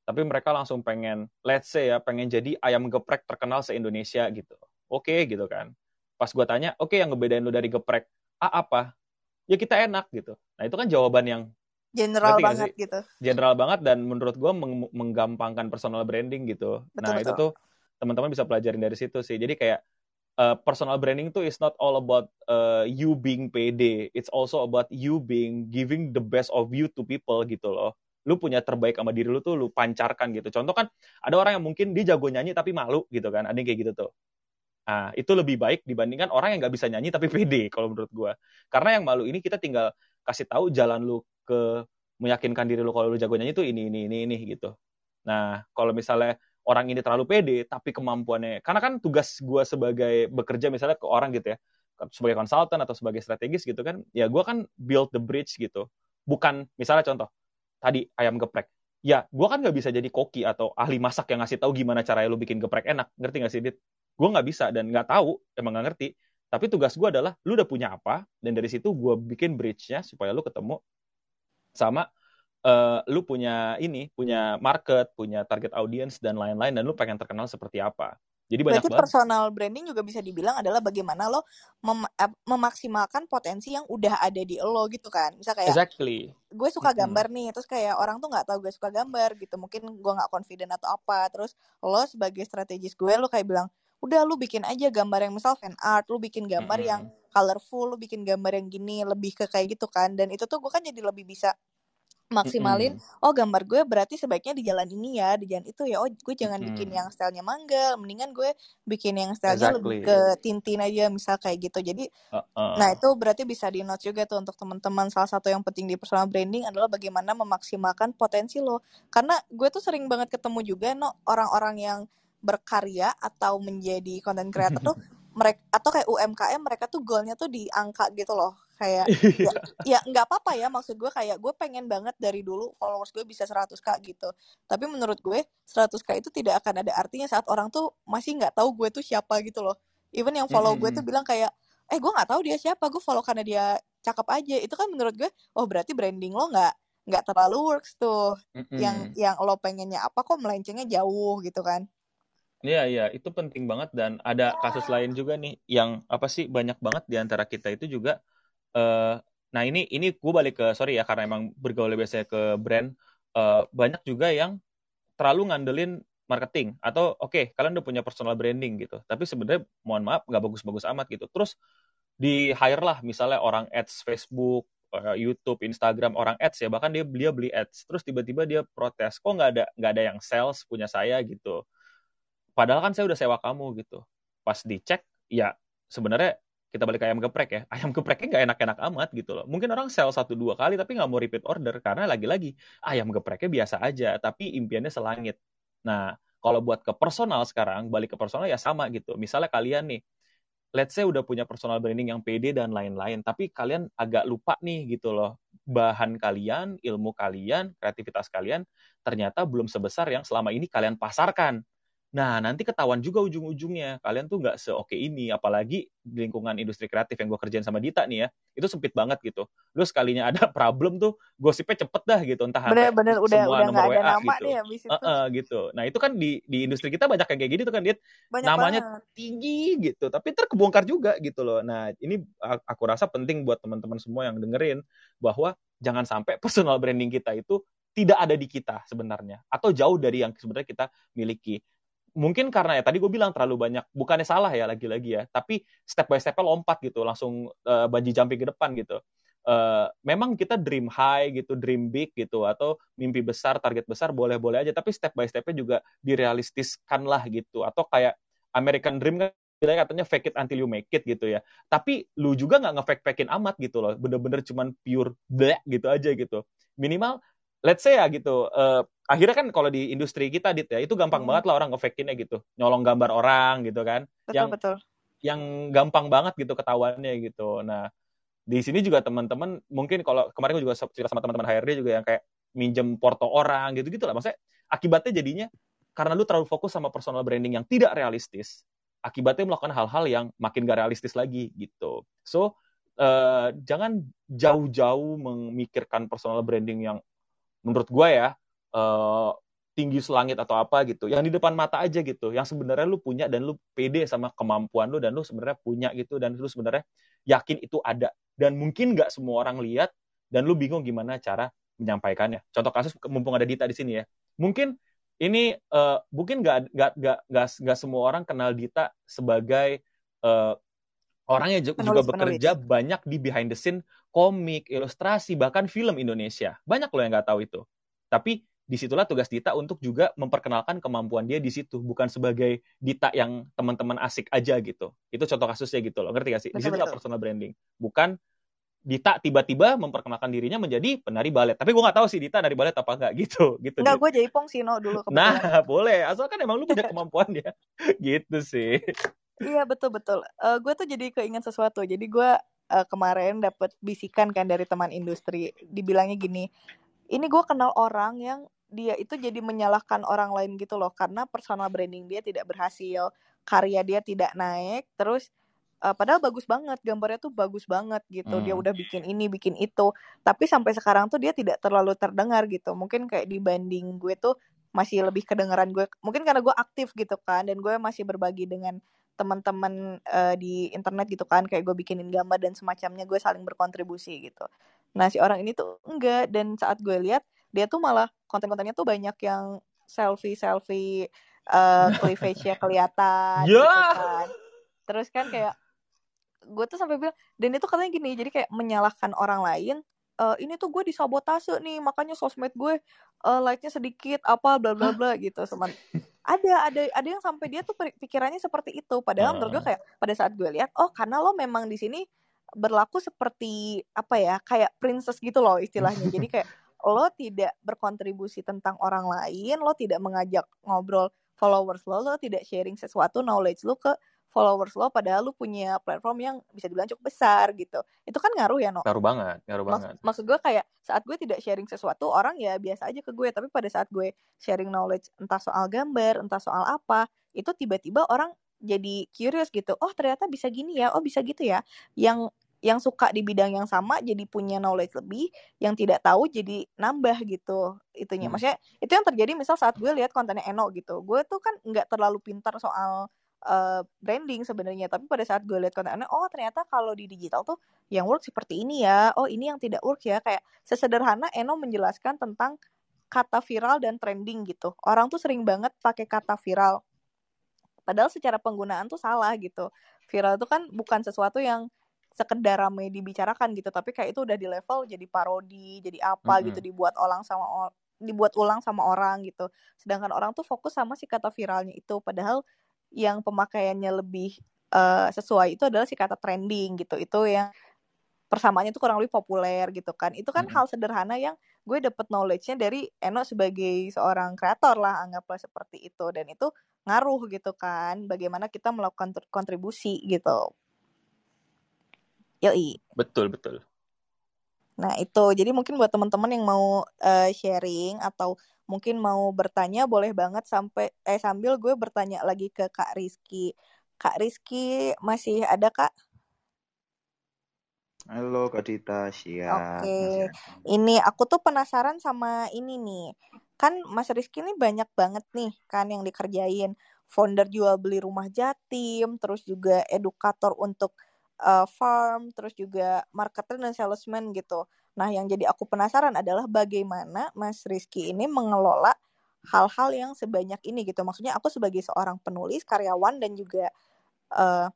tapi mereka langsung pengen, let's say ya, pengen jadi ayam geprek terkenal se-Indonesia gitu. Oke okay, gitu kan. Pas gue tanya, oke okay, yang ngebedain lu dari geprek, A apa? Ya kita enak gitu. Nah itu kan jawaban yang general banget gitu general banget dan menurut gue meng menggampangkan personal branding gitu betul, nah betul. itu tuh teman-teman bisa pelajarin dari situ sih jadi kayak uh, personal branding tuh is not all about uh, you being pede it's also about you being giving the best of you to people gitu loh. Lu punya terbaik sama diri lu tuh lu pancarkan gitu. Contoh kan ada orang yang mungkin dia jago nyanyi tapi malu gitu kan. Ada yang kayak gitu tuh. Nah, itu lebih baik dibandingkan orang yang nggak bisa nyanyi tapi pede kalau menurut gue. Karena yang malu ini kita tinggal kasih tahu jalan lu ke meyakinkan diri lu kalau lu jago nyanyi itu ini ini ini ini gitu. Nah, kalau misalnya orang ini terlalu pede tapi kemampuannya karena kan tugas gue sebagai bekerja misalnya ke orang gitu ya sebagai konsultan atau sebagai strategis gitu kan ya gue kan build the bridge gitu. Bukan misalnya contoh tadi ayam geprek. Ya gue kan nggak bisa jadi koki atau ahli masak yang ngasih tahu gimana caranya lu bikin geprek enak. Ngerti gak sih dit? Gue nggak bisa dan nggak tahu emang nggak ngerti. Tapi tugas gue adalah lu udah punya apa dan dari situ gue bikin bridge-nya supaya lu ketemu sama uh, lu punya ini, punya market, punya target audience dan lain-lain dan lu pengen terkenal seperti apa. Jadi banyak Berarti banget. personal branding juga bisa dibilang adalah bagaimana lo mem memaksimalkan potensi yang udah ada di lo gitu kan. Misal kayak exactly. gue suka gambar hmm. nih, terus kayak orang tuh nggak tahu gue suka gambar gitu. Mungkin gue nggak confident atau apa. Terus lo sebagai strategis gue lo kayak bilang, udah lu bikin aja gambar yang misal fan art, lu bikin gambar hmm. yang colorful, lu bikin gambar yang gini, lebih ke kayak gitu kan. Dan itu tuh gue kan jadi lebih bisa maksimalin Mm-mm. oh gambar gue berarti sebaiknya di jalan ini ya di jalan itu ya oh gue jangan bikin Mm-mm. yang stylenya mangga mendingan gue bikin yang stylenya lebih Exactly. ke tintin aja misal kayak gitu jadi Uh-uh. nah itu berarti bisa di note juga tuh untuk teman-teman salah satu yang penting di personal branding adalah bagaimana memaksimalkan potensi lo karena gue tuh sering banget ketemu juga no orang-orang yang berkarya atau menjadi content creator tuh mereka atau kayak UMKM mereka tuh goalnya tuh di angka gitu loh kayak ya ya nggak apa-apa ya maksud gue kayak gue pengen banget dari dulu followers gue bisa 100k gitu. Tapi menurut gue 100k itu tidak akan ada artinya saat orang tuh masih nggak tahu gue tuh siapa gitu loh. Even yang follow gue tuh bilang kayak eh gue nggak tahu dia siapa gue follow karena dia cakep aja. Itu kan menurut gue oh berarti branding lo nggak nggak terlalu works tuh. Yang Mm-mm. yang lo pengennya apa kok melencengnya jauh gitu kan. Iya, iya, itu penting banget dan ada kasus lain juga nih yang apa sih banyak banget di antara kita itu juga eh nah ini ini gue balik ke sorry ya karena emang bergaul biasanya ke brand. Eh, banyak juga yang terlalu ngandelin marketing atau oke kalian udah punya personal branding gitu. Tapi sebenarnya mohon maaf nggak bagus-bagus amat gitu. Terus di hire lah misalnya orang ads Facebook eh, YouTube Instagram orang ads ya. Bahkan dia dia beli ads. Terus tiba-tiba dia protes kok nggak ada nggak ada yang sales punya saya? gitu. Padahal kan saya udah sewa kamu gitu. Pas dicek ya sebenarnya kita balik ke ayam geprek ya. Ayam gepreknya nggak enak-enak amat gitu loh. Mungkin orang sell satu dua kali tapi nggak mau repeat order karena lagi-lagi ayam gepreknya biasa aja tapi impiannya selangit. Nah kalau buat ke personal sekarang balik ke personal ya sama gitu. Misalnya kalian nih let's say udah punya personal branding yang pede dan lain-lain tapi kalian agak lupa nih gitu loh bahan kalian ilmu kalian kreativitas kalian ternyata belum sebesar yang selama ini kalian pasarkan Nah, nanti ketahuan juga ujung-ujungnya. Kalian tuh nggak seoke ini. Apalagi di lingkungan industri kreatif yang gue kerjain sama Dita nih ya. Itu sempit banget gitu. Lu sekalinya ada problem tuh, gosipnya cepet dah gitu. Entah sampai bener-bener udah semua udah nomor ada WA nama gitu. deh habis itu Heeh, gitu. Nah, itu kan di di industri kita banyak yang kayak gitu tuh kan, Dit. banyak Namanya banget tinggi gitu, tapi ntar kebongkar juga gitu loh. Nah, ini aku rasa penting buat teman-teman semua yang dengerin bahwa jangan sampai personal branding kita itu tidak ada di kita sebenarnya atau jauh dari yang sebenarnya kita miliki. Mungkin karena ya tadi gue bilang terlalu banyak, bukannya salah ya lagi-lagi ya, tapi step by step lompat gitu, langsung uh, bungee jumping ke depan gitu. Uh, memang kita dream high gitu, dream big gitu, atau mimpi besar, target besar boleh-boleh aja, tapi step by stepnya juga direalistiskan lah gitu. Atau kayak American Dream kan katanya fake it until you make it gitu ya. Tapi lu juga nggak nge-fake-fakein amat gitu loh. Bener-bener cuman pure black gitu aja gitu. Minimal let's say ya gitu. eh, akhirnya kan kalau di industri kita dit ya itu gampang Hmm. banget lah orang nge-fakeinnya gitu. Nyolong gambar orang gitu kan. betul yang betul yang gampang banget gitu ketahuannya gitu. Nah, di sini juga teman-teman mungkin kalau kemarin gue juga cerita sama teman-teman HRD juga yang kayak minjem porto orang gitu-gitu lah. Maksudnya akibatnya jadinya karena lu terlalu fokus sama personal branding yang tidak realistis, akibatnya melakukan hal-hal yang makin gak realistis lagi gitu. So, eh, jangan jauh-jauh memikirkan personal branding yang menurut gue ya eh, tinggi selangit atau apa gitu. Yang di depan mata aja gitu. Yang sebenarnya lu punya dan lu pede sama kemampuan lu dan lu sebenarnya punya gitu dan lu sebenarnya yakin itu ada. Dan mungkin nggak semua orang lihat dan lu bingung gimana cara menyampaikannya. Contoh kasus mumpung ada Dita di sini ya. Mungkin ini eh, mungkin nggak nggak nggak nggak semua orang kenal Dita sebagai eh, orang yang ju- juga penulis penulis. bekerja banyak di behind the scene komik, ilustrasi, bahkan film Indonesia. Banyak loh yang nggak tahu itu. Tapi di situlah tugas Dita untuk juga memperkenalkan kemampuan dia di situ, bukan sebagai Dita yang teman-teman asik aja gitu. Itu contoh kasusnya gitu loh, ngerti gak sih? Di betul personal branding. Bukan Dita tiba-tiba memperkenalkan dirinya menjadi penari balet. Tapi gue nggak tahu sih Dita dari balet apa enggak gitu, gitu Enggak, gue jaipong sih no dulu kebetulan Nah, boleh. Asalkan emang lu punya kemampuan ya. gitu sih. Iya betul betul. Eh gue tuh jadi keinget sesuatu. Jadi gue eh, kemarin dapet bisikan kan dari teman industri. Dibilangnya gini, ini gue kenal orang yang dia itu jadi menyalahkan orang lain gitu loh karena personal branding dia tidak berhasil, karya dia tidak naik, terus eh, padahal bagus banget gambarnya tuh bagus banget gitu. Dia Hmm. udah bikin ini, bikin itu, tapi sampai sekarang tuh dia tidak terlalu terdengar gitu. Mungkin kayak dibanding gue tuh masih lebih kedengeran gue. Mungkin karena gue aktif gitu kan dan gue masih berbagi dengan teman-teman eh, di internet gitu kan kayak gue bikinin gambar dan semacamnya gue saling berkontribusi gitu nah si orang ini tuh enggak dan saat gue lihat dia tuh malah konten-kontennya tuh banyak yang selfie selfie uh, cleavage-nya kelihatan gitu Ya. kan terus kan kayak gue tuh sampai bilang dan itu katanya gini jadi kayak menyalahkan orang lain uh, ini tuh gue disabotase nih makanya sosmed gue uh, like-nya sedikit apa bla bla bla gitu seman ada ada ada yang sampai dia tuh pikirannya seperti itu padahal uh. menurut gue kayak pada saat gue lihat oh karena lo memang di sini berlaku seperti apa ya kayak princess gitu loh istilahnya jadi kayak lo tidak berkontribusi tentang orang lain lo tidak mengajak ngobrol followers lo lo tidak sharing sesuatu knowledge lo ke followers lo padahal lo punya platform yang bisa dibilang cukup besar gitu. Itu kan ngaruh ya no ngaruh banget ngaruh Maks banget. maksud gue kayak saat gue tidak sharing sesuatu orang ya biasa aja ke gue. Tapi pada saat gue sharing knowledge entah soal gambar entah soal apa itu tiba-tiba orang jadi curious gitu. Oh ternyata bisa gini ya oh bisa gitu ya. Yang yang suka di bidang yang sama jadi punya knowledge lebih, yang tidak tahu jadi nambah gitu itunya. Hmm. Maksudnya itu yang terjadi misal saat gue lihat kontennya Eno gitu. Gue tuh kan nggak terlalu pintar soal uh, branding sebenarnya, tapi pada saat gue lihat kontennya, oh ternyata kalau di digital tuh yang work seperti ini ya. Oh ini yang tidak work ya. Kayak sesederhana Eno menjelaskan tentang kata viral dan trending gitu. Orang tuh sering banget pakai kata viral. Padahal secara penggunaan tuh salah gitu. Viral itu kan bukan sesuatu yang sekedar ramai dibicarakan gitu tapi kayak itu udah di level jadi parodi jadi apa mm -hmm. gitu dibuat ulang sama dibuat ulang sama orang gitu. Sedangkan orang tuh fokus sama si kata viralnya itu padahal yang pemakaiannya lebih uh, sesuai itu adalah si kata trending gitu. Itu yang persamaannya itu kurang lebih populer gitu kan. Itu kan mm -hmm. hal sederhana yang gue dapet knowledge-nya dari Eno sebagai seorang kreator lah anggaplah seperti itu. Dan itu ngaruh gitu kan bagaimana kita melakukan kontribusi gitu Yoi. Betul, betul. Nah, itu. Jadi mungkin buat teman-teman yang mau uh, sharing atau mungkin mau bertanya boleh banget sampai eh sambil gue bertanya lagi ke Kak Rizky. Kak Rizky masih ada Kak? Halo Kak Dita, siap. Oke. Ini aku tuh penasaran sama ini nih. Kan Mas Rizky ini banyak banget nih kan yang dikerjain. Founder jual beli rumah Jatim, terus juga edukator untuk uh, farm, terus juga marketer dan salesman gitu. Nah, yang jadi aku penasaran adalah bagaimana Mas Rizky ini mengelola hal-hal yang sebanyak ini gitu. Maksudnya aku sebagai seorang penulis, karyawan dan juga uh,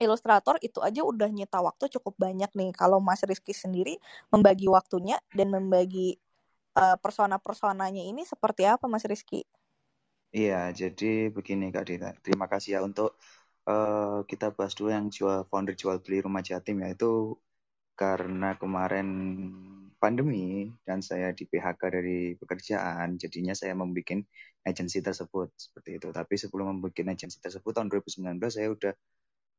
ilustrator itu aja udah nyita waktu cukup banyak nih. Kalau Mas Rizky sendiri membagi waktunya dan membagi uh, persona-personanya ini seperti apa Mas Rizky? Iya, jadi begini Kak Dita. Terima kasih ya untuk uh, kita bahas dulu yang jual founder jual beli rumah jatim ya itu karena kemarin pandemi dan saya di PHK dari pekerjaan jadinya saya membuat agensi tersebut seperti itu. Tapi sebelum membuat agensi tersebut tahun 2019 saya udah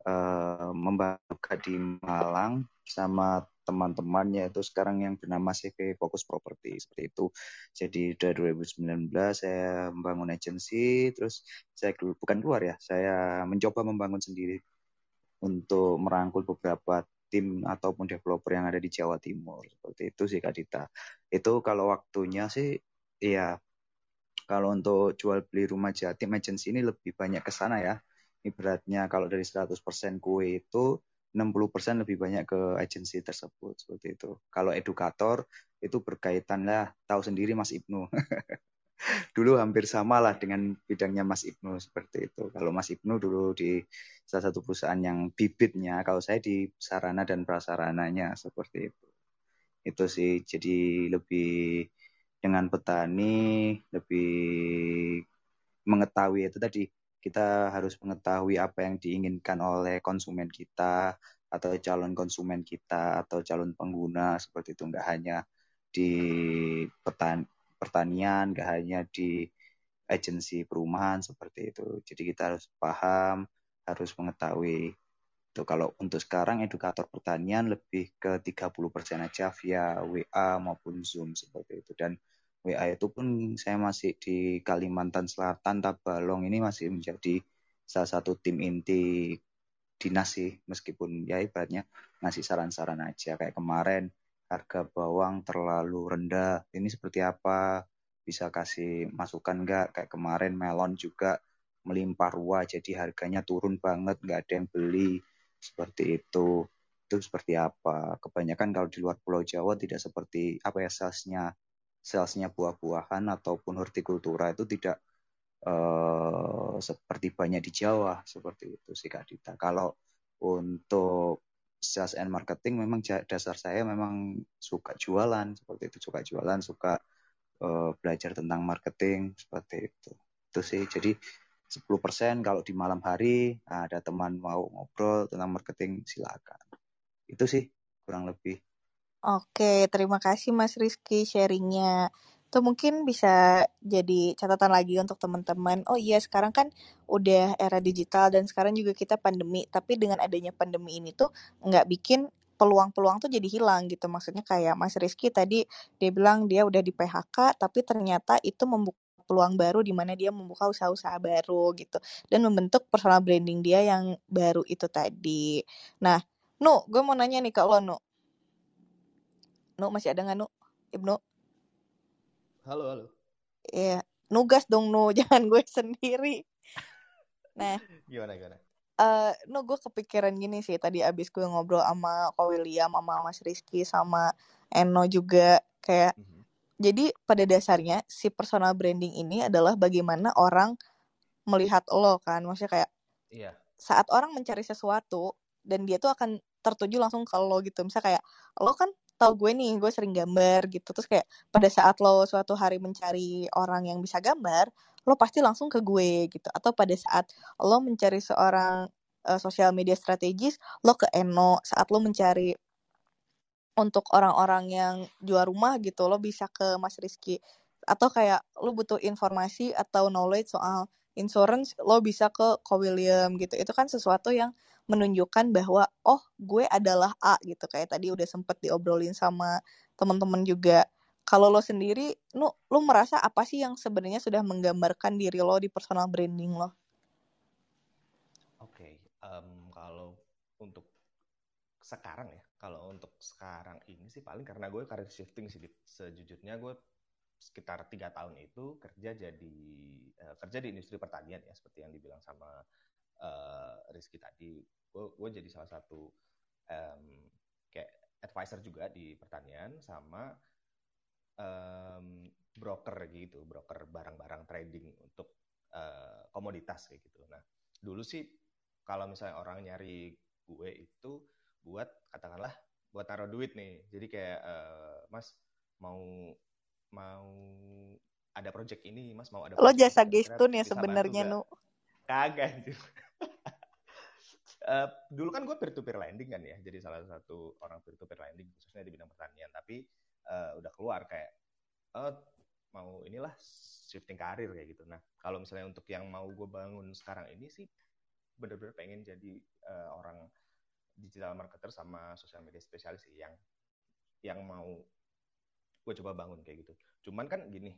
uh, membuka di Malang sama teman-temannya itu sekarang yang bernama CV Fokus Property seperti itu. Jadi udah 2019 saya membangun agensi, terus saya bukan keluar ya, saya mencoba membangun sendiri untuk merangkul beberapa tim ataupun developer yang ada di Jawa Timur seperti itu sih Kak Dita. Itu kalau waktunya sih ya kalau untuk jual beli rumah Jatim agensi ini lebih banyak ke sana ya. Ibaratnya kalau dari 100% kue itu 60% lebih banyak ke agensi tersebut seperti itu. Kalau edukator itu berkaitan lah tahu sendiri Mas Ibnu. dulu hampir sama lah dengan bidangnya Mas Ibnu seperti itu. Kalau Mas Ibnu dulu di salah satu perusahaan yang bibitnya, kalau saya di sarana dan prasarananya seperti itu. Itu sih jadi lebih dengan petani lebih mengetahui itu tadi kita harus mengetahui apa yang diinginkan oleh konsumen kita atau calon konsumen kita atau calon pengguna seperti itu. Nggak hanya di petan pertanian nggak hanya di agensi perumahan seperti itu. Jadi kita harus paham harus mengetahui. Itu kalau untuk sekarang edukator pertanian lebih ke 30% aja via WA maupun Zoom seperti itu. Dan WA itu pun saya masih di Kalimantan Selatan, Tabalong ini masih menjadi salah satu tim inti dinas sih, meskipun ya ibaratnya ngasih saran-saran aja. Kayak kemarin harga bawang terlalu rendah, ini seperti apa? Bisa kasih masukan nggak? Kayak kemarin melon juga melimpah ruah, jadi harganya turun banget, nggak ada yang beli. Seperti itu. Itu seperti apa? Kebanyakan kalau di luar Pulau Jawa tidak seperti apa ya salesnya salesnya buah-buahan ataupun hortikultura itu tidak uh, seperti banyak di Jawa seperti itu sih Kak Dita. Kalau untuk sales and marketing memang dasar saya memang suka jualan seperti itu suka jualan suka eh, belajar tentang marketing seperti itu. Itu sih. Jadi 10% kalau di malam hari ada teman mau ngobrol tentang marketing silakan. Itu sih kurang lebih Oke, terima kasih Mas Rizky sharingnya. Itu mungkin bisa jadi catatan lagi untuk teman-teman. Oh iya, sekarang kan udah era digital dan sekarang juga kita pandemi. Tapi dengan adanya pandemi ini tuh nggak bikin peluang-peluang tuh jadi hilang gitu. Maksudnya kayak Mas Rizky tadi dia bilang dia udah di PHK, tapi ternyata itu membuka peluang baru di mana dia membuka usaha-usaha baru gitu dan membentuk personal branding dia yang baru itu tadi. Nah, Nu, gue mau nanya nih ke lo, Nu. Nu masih ada nggak Nu? Ibnu? Halo, halo. Iya, nugas dong Nu, jangan gue sendiri. Nah, Gimana, gimana? eh Nu gue kepikiran gini sih tadi abis gue ngobrol sama Ko William, sama Mas Rizky, sama Eno juga kayak Mhm. jadi pada dasarnya si personal branding ini adalah bagaimana orang melihat lo kan, maksudnya kayak Iya. saat orang mencari sesuatu dan dia tuh akan tertuju langsung ke lo gitu. Misal kayak lo kan tau gue nih, gue sering gambar gitu. Terus kayak pada saat lo suatu hari mencari orang yang bisa gambar, lo pasti langsung ke gue gitu. Atau pada saat lo mencari seorang eh, sosial media strategis, lo ke Eno. Saat lo mencari untuk orang-orang yang jual rumah gitu, lo bisa ke Mas Rizky. Atau kayak lo butuh informasi atau knowledge soal insurance, lo bisa ke Ko William gitu. Itu kan sesuatu yang menunjukkan bahwa oh gue adalah A gitu kayak tadi udah sempet diobrolin sama teman-teman juga. Kalau lo sendiri, lo lo merasa apa sih yang sebenarnya sudah menggambarkan diri lo di personal branding lo? Oke, em, kalau untuk sekarang ya, kalau untuk sekarang ini sih paling karena gue karir shifting sih, sejujurnya gue sekitar tiga tahun itu kerja jadi eh, kerja di industri pertanian ya, seperti yang dibilang sama eh, Rizky tadi. Gue jadi salah satu em, kayak advisor juga di pertanian sama em, broker gitu, broker barang-barang trading untuk eh, komoditas kayak gitu. Nah, dulu sih kalau misalnya orang nyari gue itu buat katakanlah buat taruh duit nih. Jadi kayak eh, Mas mau mau ada project ini, Mas mau ada Lo jasa gestun ya sebenarnya? Nu. Kagak anjir. Eh, dulu kan gue peer to peer lending kan ya, jadi salah satu orang peer to peer lending khususnya di bidang pertanian. Tapi eh, udah keluar kayak eh, mau inilah shifting karir kayak gitu. Nah kalau misalnya untuk yang mau gue bangun sekarang ini sih bener-bener pengen jadi eh, orang digital marketer sama sosial media spesialis sih yang yang mau gue coba bangun kayak gitu. Cuman kan gini,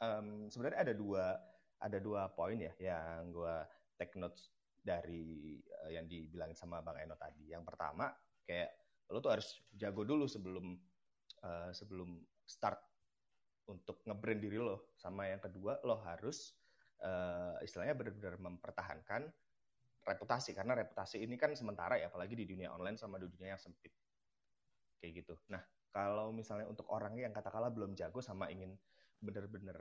em, sebenarnya ada dua ada dua poin ya yang gue take notes dari eh, yang dibilangin sama Bang Eno tadi. Yang pertama kayak lo tuh harus jago dulu sebelum eh, sebelum start untuk nge-brand diri lo. Sama yang kedua lo harus eh, istilahnya benar-benar mempertahankan reputasi karena reputasi ini kan sementara ya apalagi di dunia online sama di dunia yang sempit kayak gitu. Nah kalau misalnya untuk orang yang katakanlah belum jago sama ingin benar-benar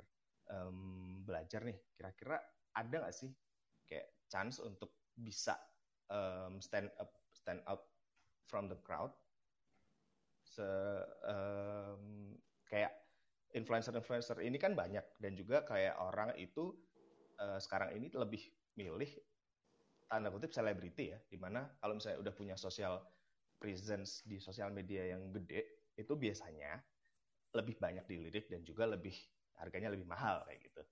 em, belajar nih, kira-kira ada nggak sih kayak chance untuk bisa em, stand up stand out from the crowd se em, kayak influencer-influencer ini kan banyak dan juga kayak orang itu eh, sekarang ini lebih milih tanda kutip selebriti ya di mana kalau misalnya udah punya sosial presence di sosial media yang gede itu biasanya lebih banyak dilirik dan juga lebih harganya lebih mahal kayak gitu.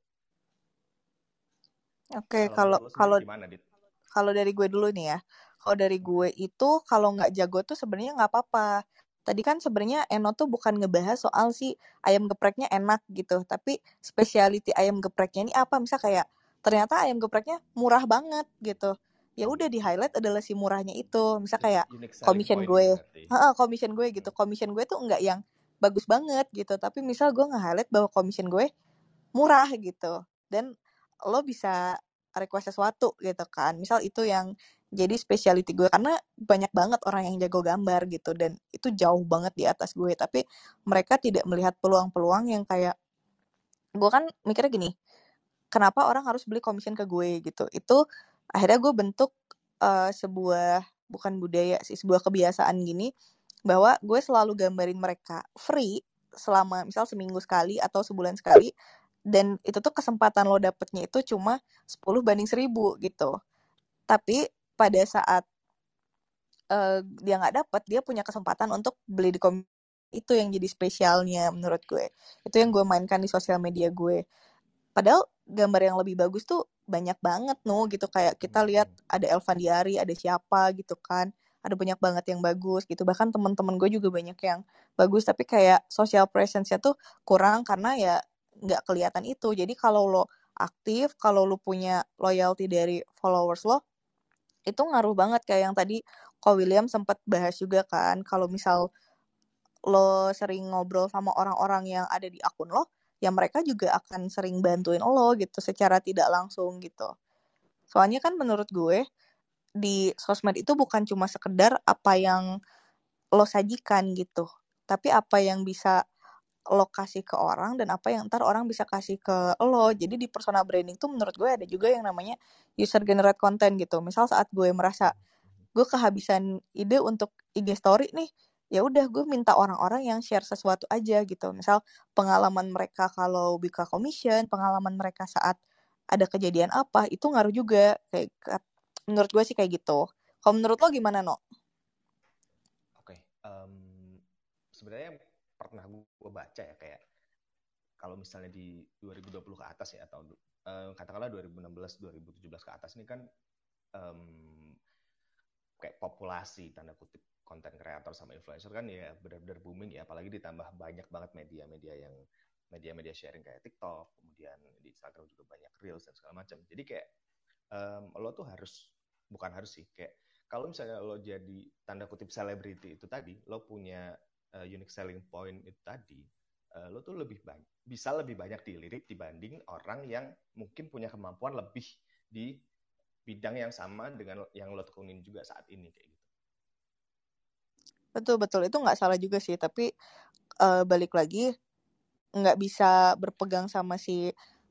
Oke, Kalau kalau kalau sendiri gimana, Dit? kalau dari gue dulu nih ya. Kalau dari gue itu kalau nggak jago tuh sebenarnya nggak apa-apa. Tadi kan sebenarnya Eno tuh bukan ngebahas soal si ayam gepreknya enak gitu, tapi specialty ayam gepreknya ini apa? Misal kayak ternyata ayam gepreknya murah banget gitu. Ya udah di highlight adalah si murahnya itu. Misal kayak commission gue. Heeh, commission gue gitu. Commission gue tuh nggak yang bagus banget gitu, tapi misal gue nge-highlight bahwa commission gue murah gitu. Dan lo bisa request sesuatu gitu kan. Misal itu yang jadi specialty gue karena banyak banget orang yang jago gambar gitu dan itu jauh banget di atas gue tapi mereka tidak melihat peluang-peluang yang kayak gue kan mikirnya gini kenapa orang harus beli commission ke gue gitu itu akhirnya gue bentuk eh, sebuah bukan budaya sih sebuah kebiasaan gini bahwa gue selalu gambarin mereka free selama misal seminggu sekali atau sebulan sekali dan itu tuh kesempatan lo dapetnya itu cuma 10 banding 1000 gitu. Tapi pada saat uh, dia nggak dapet dia punya kesempatan untuk beli di kom itu yang jadi spesialnya menurut gue. Itu yang gue mainkan di sosial media gue. Padahal gambar yang lebih bagus tuh banyak banget no gitu. Kayak kita lihat ada Elvan Diari ada siapa gitu kan. Ada banyak banget yang bagus gitu. Bahkan teman-teman gue juga banyak yang bagus. Tapi kayak social presence-nya tuh kurang karena ya nggak kelihatan itu. Jadi kalau lo aktif kalau lo punya loyalty dari followers lo itu ngaruh banget. Kayak yang tadi Ko William sempat bahas juga kan kalau misal lo sering ngobrol sama orang-orang yang ada di akun lo ya mereka juga akan sering bantuin lo gitu secara tidak langsung gitu. Soalnya kan menurut gue di sosmed itu bukan cuma sekedar apa yang lo sajikan gitu tapi apa yang bisa lo kasih ke orang dan apa yang ntar orang bisa kasih ke lo. Jadi di personal branding tuh menurut gue ada juga yang namanya user generate content gitu. Misal saat gue merasa gue kehabisan ide untuk IG story nih ya udah gue minta orang-orang yang share sesuatu aja gitu. Misal pengalaman mereka kalau buka commission pengalaman mereka saat ada kejadian apa itu ngaruh juga. Kayak menurut gue sih kayak gitu. Kalau menurut lo gimana no? Oke, okay, um, sebenarnya pernah gue baca ya kayak kalau misalnya di 2020 ke atas ya atau uh, katakanlah 2016 2017 ke atas ini kan um, kayak populasi tanda kutip konten kreator sama influencer kan ya benar-benar booming ya apalagi ditambah banyak banget media-media yang media-media sharing kayak TikTok kemudian di Instagram juga banyak reels dan segala macam. Jadi kayak um, lo tuh harus bukan harus sih kayak kalau misalnya lo jadi tanda kutip selebriti itu tadi lo punya uh, unique selling point itu tadi, uh, lo tuh lebih banyak bisa lebih banyak dilirik dibanding orang yang mungkin punya kemampuan lebih di bidang yang sama dengan yang lo tekunin juga saat ini kayak gitu. Betul betul itu nggak salah juga sih tapi uh, balik lagi nggak bisa berpegang sama si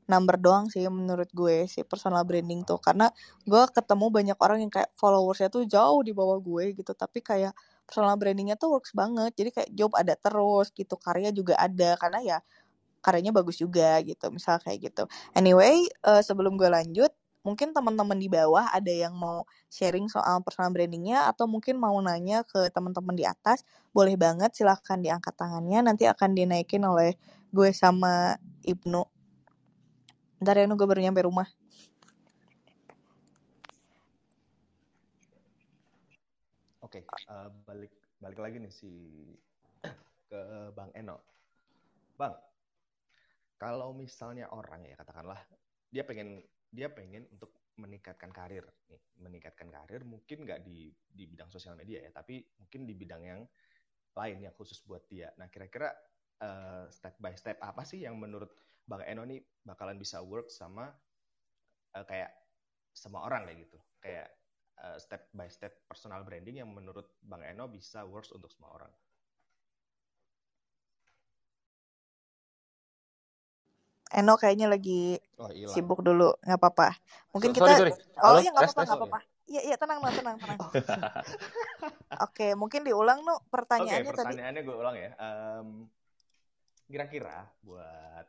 number doang sih menurut gue si personal branding tuh karena gue ketemu banyak orang yang kayak followersnya tuh jauh di bawah gue gitu tapi kayak personal brandingnya tuh works banget. Jadi kayak job ada terus gitu karya juga ada karena ya karyanya bagus juga gitu misal kayak gitu. Anyway uh, sebelum gue lanjut mungkin teman-teman di bawah ada yang mau sharing soal personal brandingnya atau mungkin mau nanya ke teman-teman di atas boleh banget silahkan diangkat tangannya nanti akan dinaikin oleh gue sama Ibnu. Ntar ya gue baru nyampe rumah Oke, okay, uh, eh, balik balik lagi nih si ke Bang Eno. Bang, kalau misalnya orang ya katakanlah dia pengen dia pengen untuk meningkatkan karir nih, meningkatkan karir mungkin nggak di di bidang sosial media ya, tapi mungkin di bidang yang lain yang khusus buat dia. Nah, kira-kira uh, step by step apa sih yang menurut Bang Eno nih bakalan bisa work sama uh, kayak semua orang kayak gitu, kayak uh, step by step personal branding yang menurut Bang Eno bisa works untuk semua orang? Eno kayaknya lagi oh, sibuk dulu, nggak apa-apa. Mungkin so, kita, sorry, sorry. oh iya nggak apa-apa, nggak apa-apa. Iya, iya tenang, no, tenang, tenang. Oh. Oke, mungkin diulang no pertanyaannya okay, pertanyaannya gue ulang ya. Um, kira-kira buat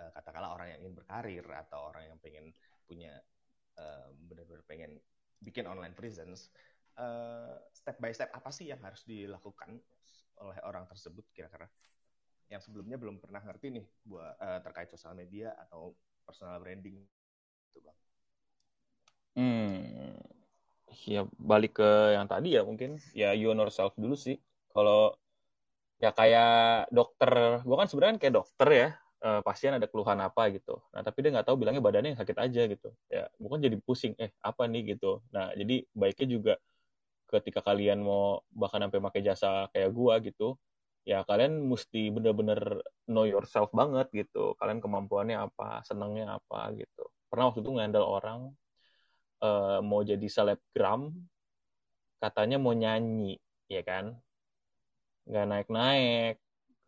uh, katakanlah orang yang ingin berkarir atau orang yang pengen punya uh, benar-benar pengen bikin online presence, uh, step by step apa sih yang harus dilakukan oleh orang tersebut kira-kira? Yang sebelumnya belum pernah ngerti nih buat uh, terkait sosial media atau personal branding itu, Bang. Hmm. Ya balik ke yang tadi ya mungkin ya you know yourself dulu sih. Kalau ya kayak dokter, gua kan sebenarnya kayak dokter ya uh, pasien ada keluhan apa gitu. Nah, tapi dia nggak tahu bilangnya badannya sakit aja gitu. Ya, bukan jadi pusing, eh apa nih gitu. Nah, jadi baiknya juga ketika kalian mau bahkan sampai pakai jasa kayak gua gitu, ya kalian mesti bener-bener know yourself banget gitu. Kalian kemampuannya apa, senangnya apa gitu. Pernah waktu itu ngandel orang uh, mau jadi selebgram, katanya mau nyanyi, ya kan? Nggak naik-naik,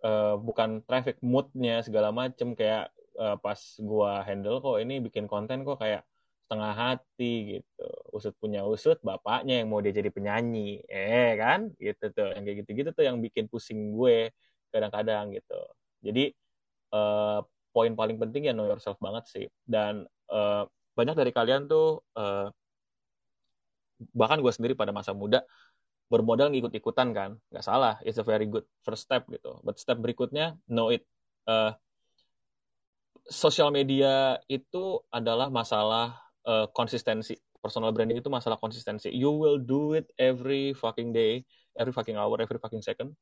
uh, bukan traffic moodnya segala macem kayak uh, pas gua handle kok ini bikin konten kok kayak setengah hati gitu. Usut punya usut, bapaknya yang mau dia jadi penyanyi. Eh kan? Gitu tuh. Yang kayak gitu-gitu tuh yang bikin pusing gue kadang-kadang gitu. Jadi uh, poin paling penting ya know yourself banget sih. Dan uh, banyak dari kalian tuh uh, bahkan gue sendiri pada masa muda bermodal ngikut-ikutan kan. Nggak salah it's a very good first step gitu. But step berikutnya know it. Uh, sosial media itu adalah masalah uh, konsistensi. Personal branding itu masalah konsistensi. You will do it every fucking day every fucking hour every fucking second.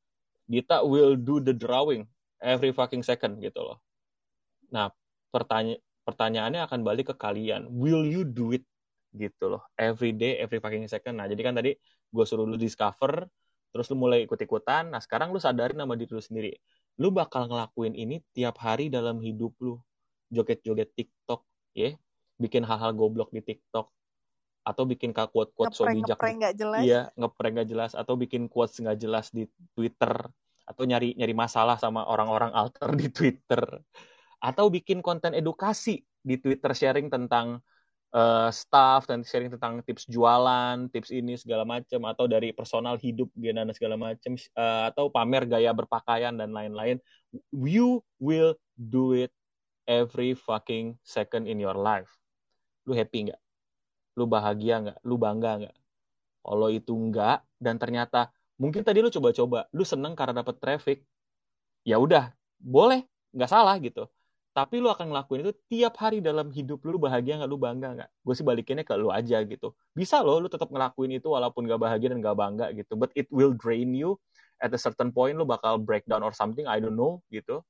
Dita will do the drawing every fucking second gitu loh. Nah pertanya pertanyaannya akan balik ke kalian. Will you do it gitu loh. Every day every fucking second. Nah jadi kan tadi gue suruh lu discover terus lu mulai ikut-ikutan. Nah sekarang lu sadarin nama diri lu sendiri. Lu bakal ngelakuin ini tiap hari dalam hidup lu. Joget-joget TikTok ya. Yeah? bikin hal-hal goblok di TikTok. Atau bikin quote-quote so bijak gak jelas. iya ngeprank gak jelas. Atau bikin quotes nggak jelas di Twitter. Atau nyari nyari masalah sama orang-orang alter di Twitter. Atau bikin konten edukasi di Twitter sharing tentang uh, staff dan sharing tentang tips jualan, tips ini segala macam atau dari personal hidup dan segala macam uh, atau pamer gaya berpakaian dan lain-lain. You will do it every fucking second in your life. Lu happy nggak? Lu bahagia nggak? Lu bangga nggak? Kalau itu enggak dan ternyata mungkin tadi lu coba-coba, lu seneng karena dapet traffic, ya udah, boleh, nggak salah gitu tapi lu akan ngelakuin itu tiap hari dalam hidup lu, bahagia nggak lu bangga nggak? Gue sih balikinnya ke lu aja gitu. Bisa lo lu tetap ngelakuin itu walaupun gak bahagia dan gak bangga gitu but it will drain you at a certain point lu bakal breakdown or something I don't know gitu.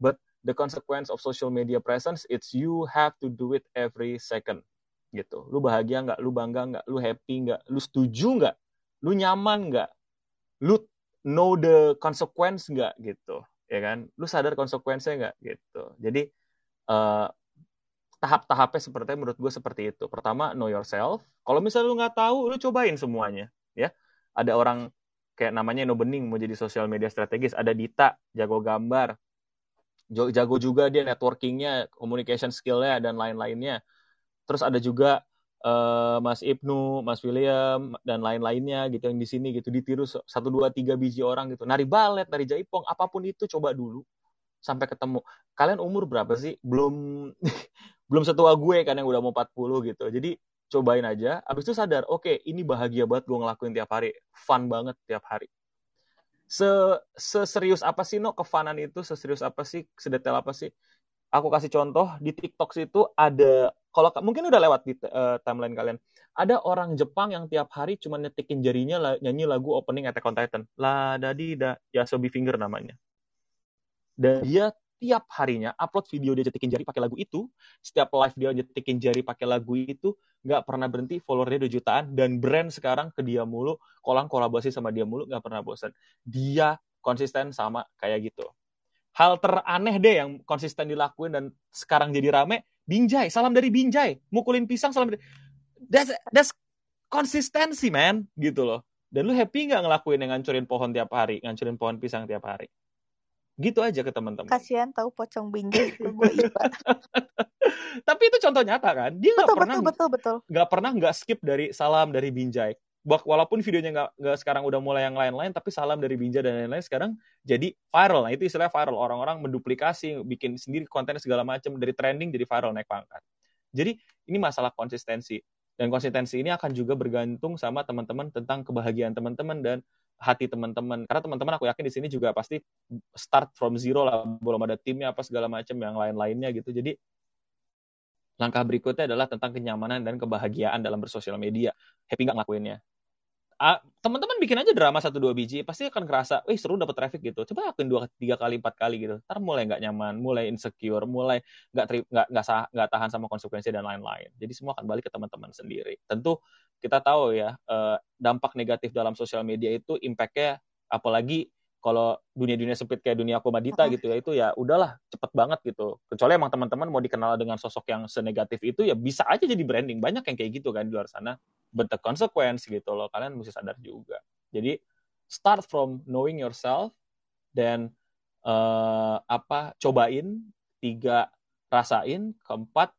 But the consequence of social media presence it's you have to do it every second gitu. Lu bahagia nggak lu bangga nggak lu happy nggak lu setuju nggak lu nyaman nggak lu know the consequence nggak gitu ya kan? Lu sadar konsekuensinya nggak? Gitu. Jadi uh, tahap-tahapnya seperti menurut gue seperti itu. Pertama know yourself. Kalau misalnya lu nggak tahu lu cobain semuanya ya. Ada orang kayak namanya No Bening mau jadi sosial media strategis. Ada Dita jago gambar. Jago juga dia networkingnya communication skillnya dan lain-lainnya. Terus ada juga uh, Mas Ibnu, Mas William dan lain-lainnya gitu yang di sini gitu ditiru satu dua tiga biji orang gitu nari balet, nari jaipong, apa pun itu coba dulu sampai ketemu. Kalian umur berapa sih? Belum belum setua gue kan yang udah mau 40 gitu. Jadi cobain aja. Abis itu sadar, oke okay, ini bahagia banget gue ngelakuin tiap hari, fun banget tiap hari. Se seserius apa sih no kefanan itu? Seserius apa sih? Sedetail apa sih? Aku kasih contoh di TikTok situ ada kalau mungkin udah lewat di uh, timeline kalian. Ada orang Jepang yang tiap hari cuma nyetikin jarinya la, nyanyi lagu opening Attack on Titan. La dadi da Yasobi Finger namanya. Dan dia tiap harinya upload video dia nyetikin jari pakai lagu itu. Setiap live dia nyetikin jari pakai lagu itu, nggak pernah berhenti. Followernya 2 jutaan dan brand sekarang ke dia mulu, kolang kolaborasi sama dia mulu, nggak pernah bosan. Dia konsisten sama kayak gitu. Hal teraneh deh yang konsisten dilakuin dan sekarang jadi rame, Binjai, salam dari Binjai. Mukulin pisang, salam dari... That's, that's konsistensi, man. Gitu loh. Dan lu happy nggak ngelakuin yang ngancurin pohon tiap hari, ngancurin pohon pisang tiap hari? Gitu aja ke teman-teman. Kasihan tahu pocong binjai ke gue iba. Tapi itu contoh nyata kan? Dia nggak pernah betul, betul, betul. nggak pernah nggak skip dari salam dari Binjai walaupun videonya nggak sekarang udah mulai yang lain-lain tapi salam dari Binja dan lain-lain sekarang jadi viral. Nah itu istilahnya viral. Orang-orang menduplikasi bikin sendiri konten segala macam dari trending jadi viral naik pangkat. Jadi ini masalah konsistensi. Dan konsistensi ini akan juga bergantung sama teman-teman tentang kebahagiaan teman-teman dan hati teman-teman. Karena teman-teman aku yakin di sini juga pasti start from zero lah. Belum ada timnya apa segala macam yang lain-lainnya gitu. Jadi langkah berikutnya adalah tentang kenyamanan dan kebahagiaan dalam bersosial media. Happy nggak ngelakuinnya teman-teman bikin aja drama satu dua biji pasti akan kerasa, eh seru dapat traffic gitu. Coba lakuin dua tiga kali empat kali gitu. Ntar mulai nggak nyaman, mulai insecure, mulai nggak nggak nggak nggak tahan sama konsekuensi dan lain-lain. Jadi semua akan balik ke teman-teman sendiri. Tentu kita tahu ya eh, dampak negatif dalam sosial media itu impactnya apalagi kalau dunia-dunia sempit kayak dunia komodita gitu ya itu ya udahlah cepet banget gitu. Kecuali emang teman-teman mau dikenal dengan sosok yang senegatif itu ya bisa aja jadi branding. Banyak yang kayak gitu kan di luar sana but the consequence gitu loh kalian mesti sadar juga. Jadi start from knowing yourself dan uh, apa cobain tiga rasain keempat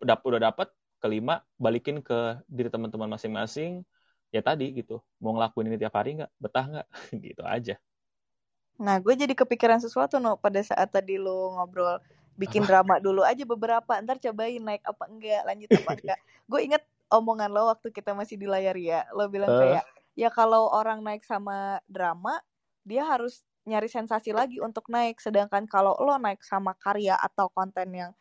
dap udah dapet kelima balikin ke diri teman-teman masing-masing. Ya tadi gitu mau ngelakuin ini tiap hari nggak? Betah nggak? Gitu aja. Nah, gue jadi kepikiran sesuatu no pada saat tadi lo ngobrol bikin drama dulu aja beberapa, ntar cobain naik apa enggak, lanjut apa enggak. gue inget omongan lo waktu kita masih di layar ya, lo bilang Eh. kayak ya kalau orang naik sama drama, dia harus nyari sensasi lagi untuk naik, sedangkan kalau lo naik sama karya atau konten yang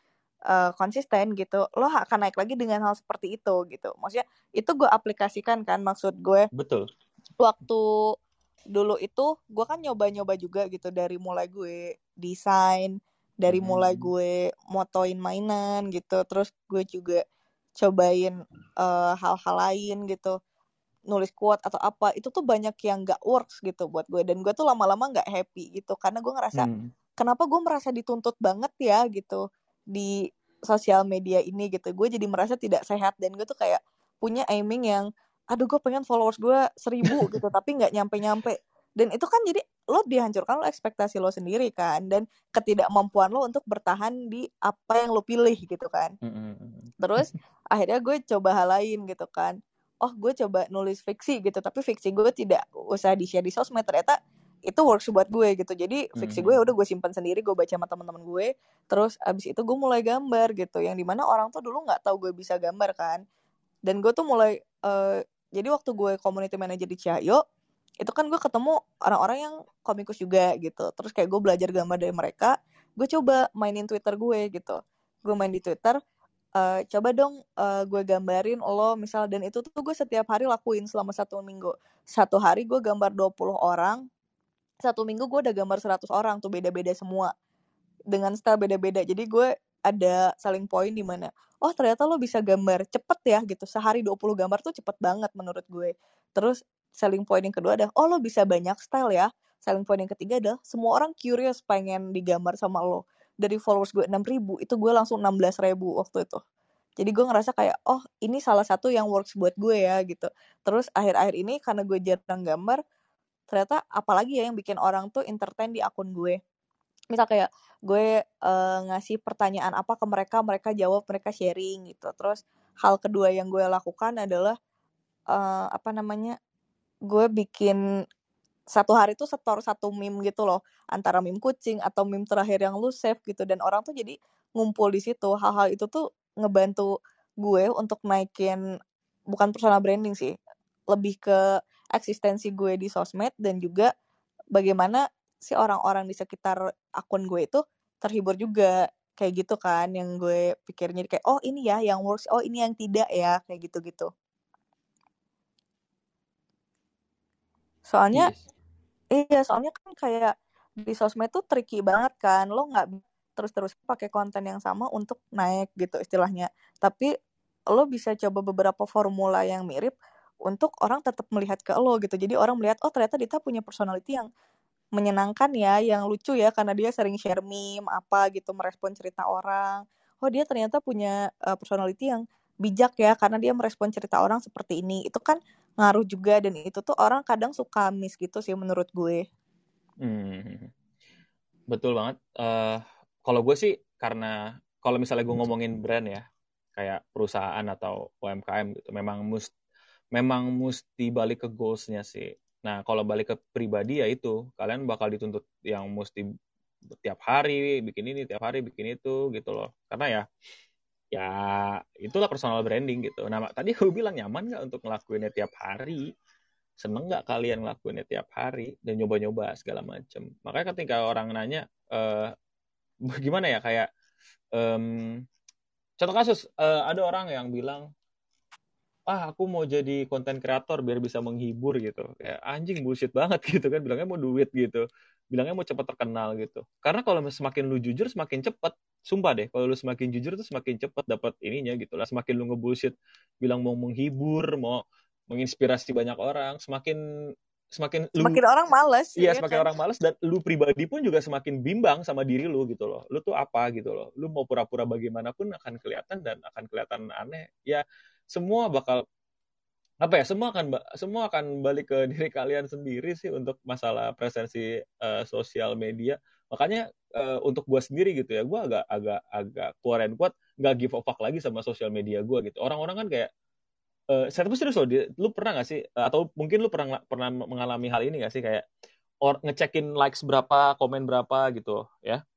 eh, konsisten gitu, lo akan naik lagi dengan hal seperti itu gitu. Maksudnya itu gue aplikasikan kan, maksud gue betul waktu dulu itu gue kan nyoba-nyoba juga gitu dari mulai gue desain dari mulai Hmm. gue motoin mainan gitu terus gue juga cobain eh, hal-hal lain gitu. Nulis quote atau apa itu tuh banyak yang gak works gitu buat gue. Dan gue tuh lama-lama nggak happy gitu. Karena gue ngerasa Hmm. kenapa gue merasa dituntut banget ya gitu di sosial media ini gitu. Gue jadi merasa tidak sehat. Dan gue tuh kayak punya aiming yang aduh gue pengen followers gue seribu gitu tapi nggak nyampe nyampe dan itu kan jadi lo dihancurkan lo ekspektasi lo sendiri kan dan ketidakmampuan lo untuk bertahan di apa yang lo pilih gitu kan. Mm-mm. terus akhirnya gue coba hal lain gitu kan. Oh gue coba nulis fiksi gitu tapi fiksi gue tidak usah di share di sosmed. Ternyata itu works buat gue gitu. Jadi fiksi gue udah gue simpan sendiri gue baca sama teman-teman gue. Terus abis itu gue mulai gambar gitu yang di mana orang tuh dulu nggak tahu gue bisa gambar kan. Dan gue tuh mulai eh, jadi waktu gue community manager di Cahyo itu kan gue ketemu orang-orang yang komikus juga gitu. Terus kayak gue belajar gambar dari mereka gue coba mainin Twitter gue gitu. Gue main di Twitter eh, coba dong eh, gue gambarin lo misal dan itu tuh gue setiap hari lakuin selama satu minggu. Satu hari gue gambar 20 orang satu minggu gue udah gambar 100 orang tuh beda-beda semua. Dengan style beda-beda. Jadi gue ada selling point di mana oh ternyata lo bisa gambar cepet ya gitu. Sehari 20 gambar tuh cepet banget menurut gue. Terus selling point yang kedua adalah oh lo bisa banyak style ya. Selling point yang ketiga adalah semua orang curious pengen digambar sama lo. Dari followers gue 6000 itu gue langsung 16000 waktu itu. Jadi gue ngerasa kayak oh ini salah satu yang works buat gue ya gitu. Terus akhir-akhir ini karena gue jarang gambar ternyata apalagi ya yang bikin orang tuh entertain di akun gue. Misal kayak gue eh, ngasih pertanyaan apa ke mereka mereka jawab mereka sharing gitu. Terus hal kedua yang gue lakukan adalah eh, apa namanya gue bikin satu hari tuh setor satu meme gitu loh antara meme kucing atau meme terakhir yang lu save gitu. Dan orang tuh jadi ngumpul di situ. Hal-hal itu tuh ngebantu gue untuk naikin bukan personal branding sih lebih ke eksistensi gue di sosmed dan juga bagaimana si orang-orang di sekitar akun gue itu terhibur juga. Kayak gitu kan yang gue pikirnya kayak oh ini ya yang works. Oh ini yang tidak ya. Kayak gitu-gitu soalnya Yes. iya soalnya kan kayak di sosmed tuh tricky banget kan lo nggak terus-terus pakai konten yang sama untuk naik gitu istilahnya. Tapi lo bisa coba beberapa formula yang mirip untuk orang tetap melihat ke lo gitu. Jadi orang melihat oh ternyata Dita punya personality yang menyenangkan ya yang lucu ya karena dia sering share meme apa gitu merespon cerita orang. Oh dia ternyata punya uh, personality yang bijak ya karena dia merespon cerita orang seperti ini. Itu kan ngaruh juga dan itu tuh orang kadang suka miss gitu sih menurut gue Hmm. Betul banget. Eh kalau gue sih karena kalau misalnya gue ngomongin brand ya, kayak perusahaan atau UMKM gitu, memang mus memang mesti balik ke goals-nya sih. Nah, kalau balik ke pribadi ya itu, kalian bakal dituntut yang mesti tiap hari bikin ini, tiap hari bikin itu gitu loh. Karena ya ya itulah personal branding gitu. Nah, tadi gue bilang nyaman nggak untuk ngelakuinnya tiap hari? seneng nggak kalian ngelakuinnya tiap hari dan nyoba-nyoba segala macem? Makanya ketika orang nanya eh gimana ya kayak em, contoh kasus eh, ada orang yang bilang ah aku mau jadi konten kreator biar bisa menghibur gitu. Kayak anjing bullshit banget gitu kan. Bilangnya mau duit gitu. Bilangnya mau cepat terkenal gitu. Karena kalau semakin lu jujur semakin cepat sumpah deh kalau lu semakin jujur tuh semakin cepat dapat ininya gitu lah. Semakin lu ngebullshit bilang mau menghibur mau menginspirasi banyak orang semakin semakin lu semakin orang males iya ya semakin kan? orang males dan lu pribadi pun juga semakin bimbang sama diri lu gitu loh. Lu tuh apa gitu loh? Lu mau pura-pura bagaimanapun akan kelihatan dan akan kelihatan aneh. Ya semua bakal apa ya semua akan semua akan balik ke diri kalian sendiri sih untuk masalah presensi eh, sosial media makanya uh, untuk gue sendiri gitu ya gue agak agak agak keluarin kuat nggak give a fuck lagi sama sosial media gue gitu orang-orang kan kayak uh, saya tapi serius loh lu pernah gak sih atau mungkin lu pernah pernah mengalami hal ini gak sih kayak or ngecekin likes berapa komen berapa gitu ya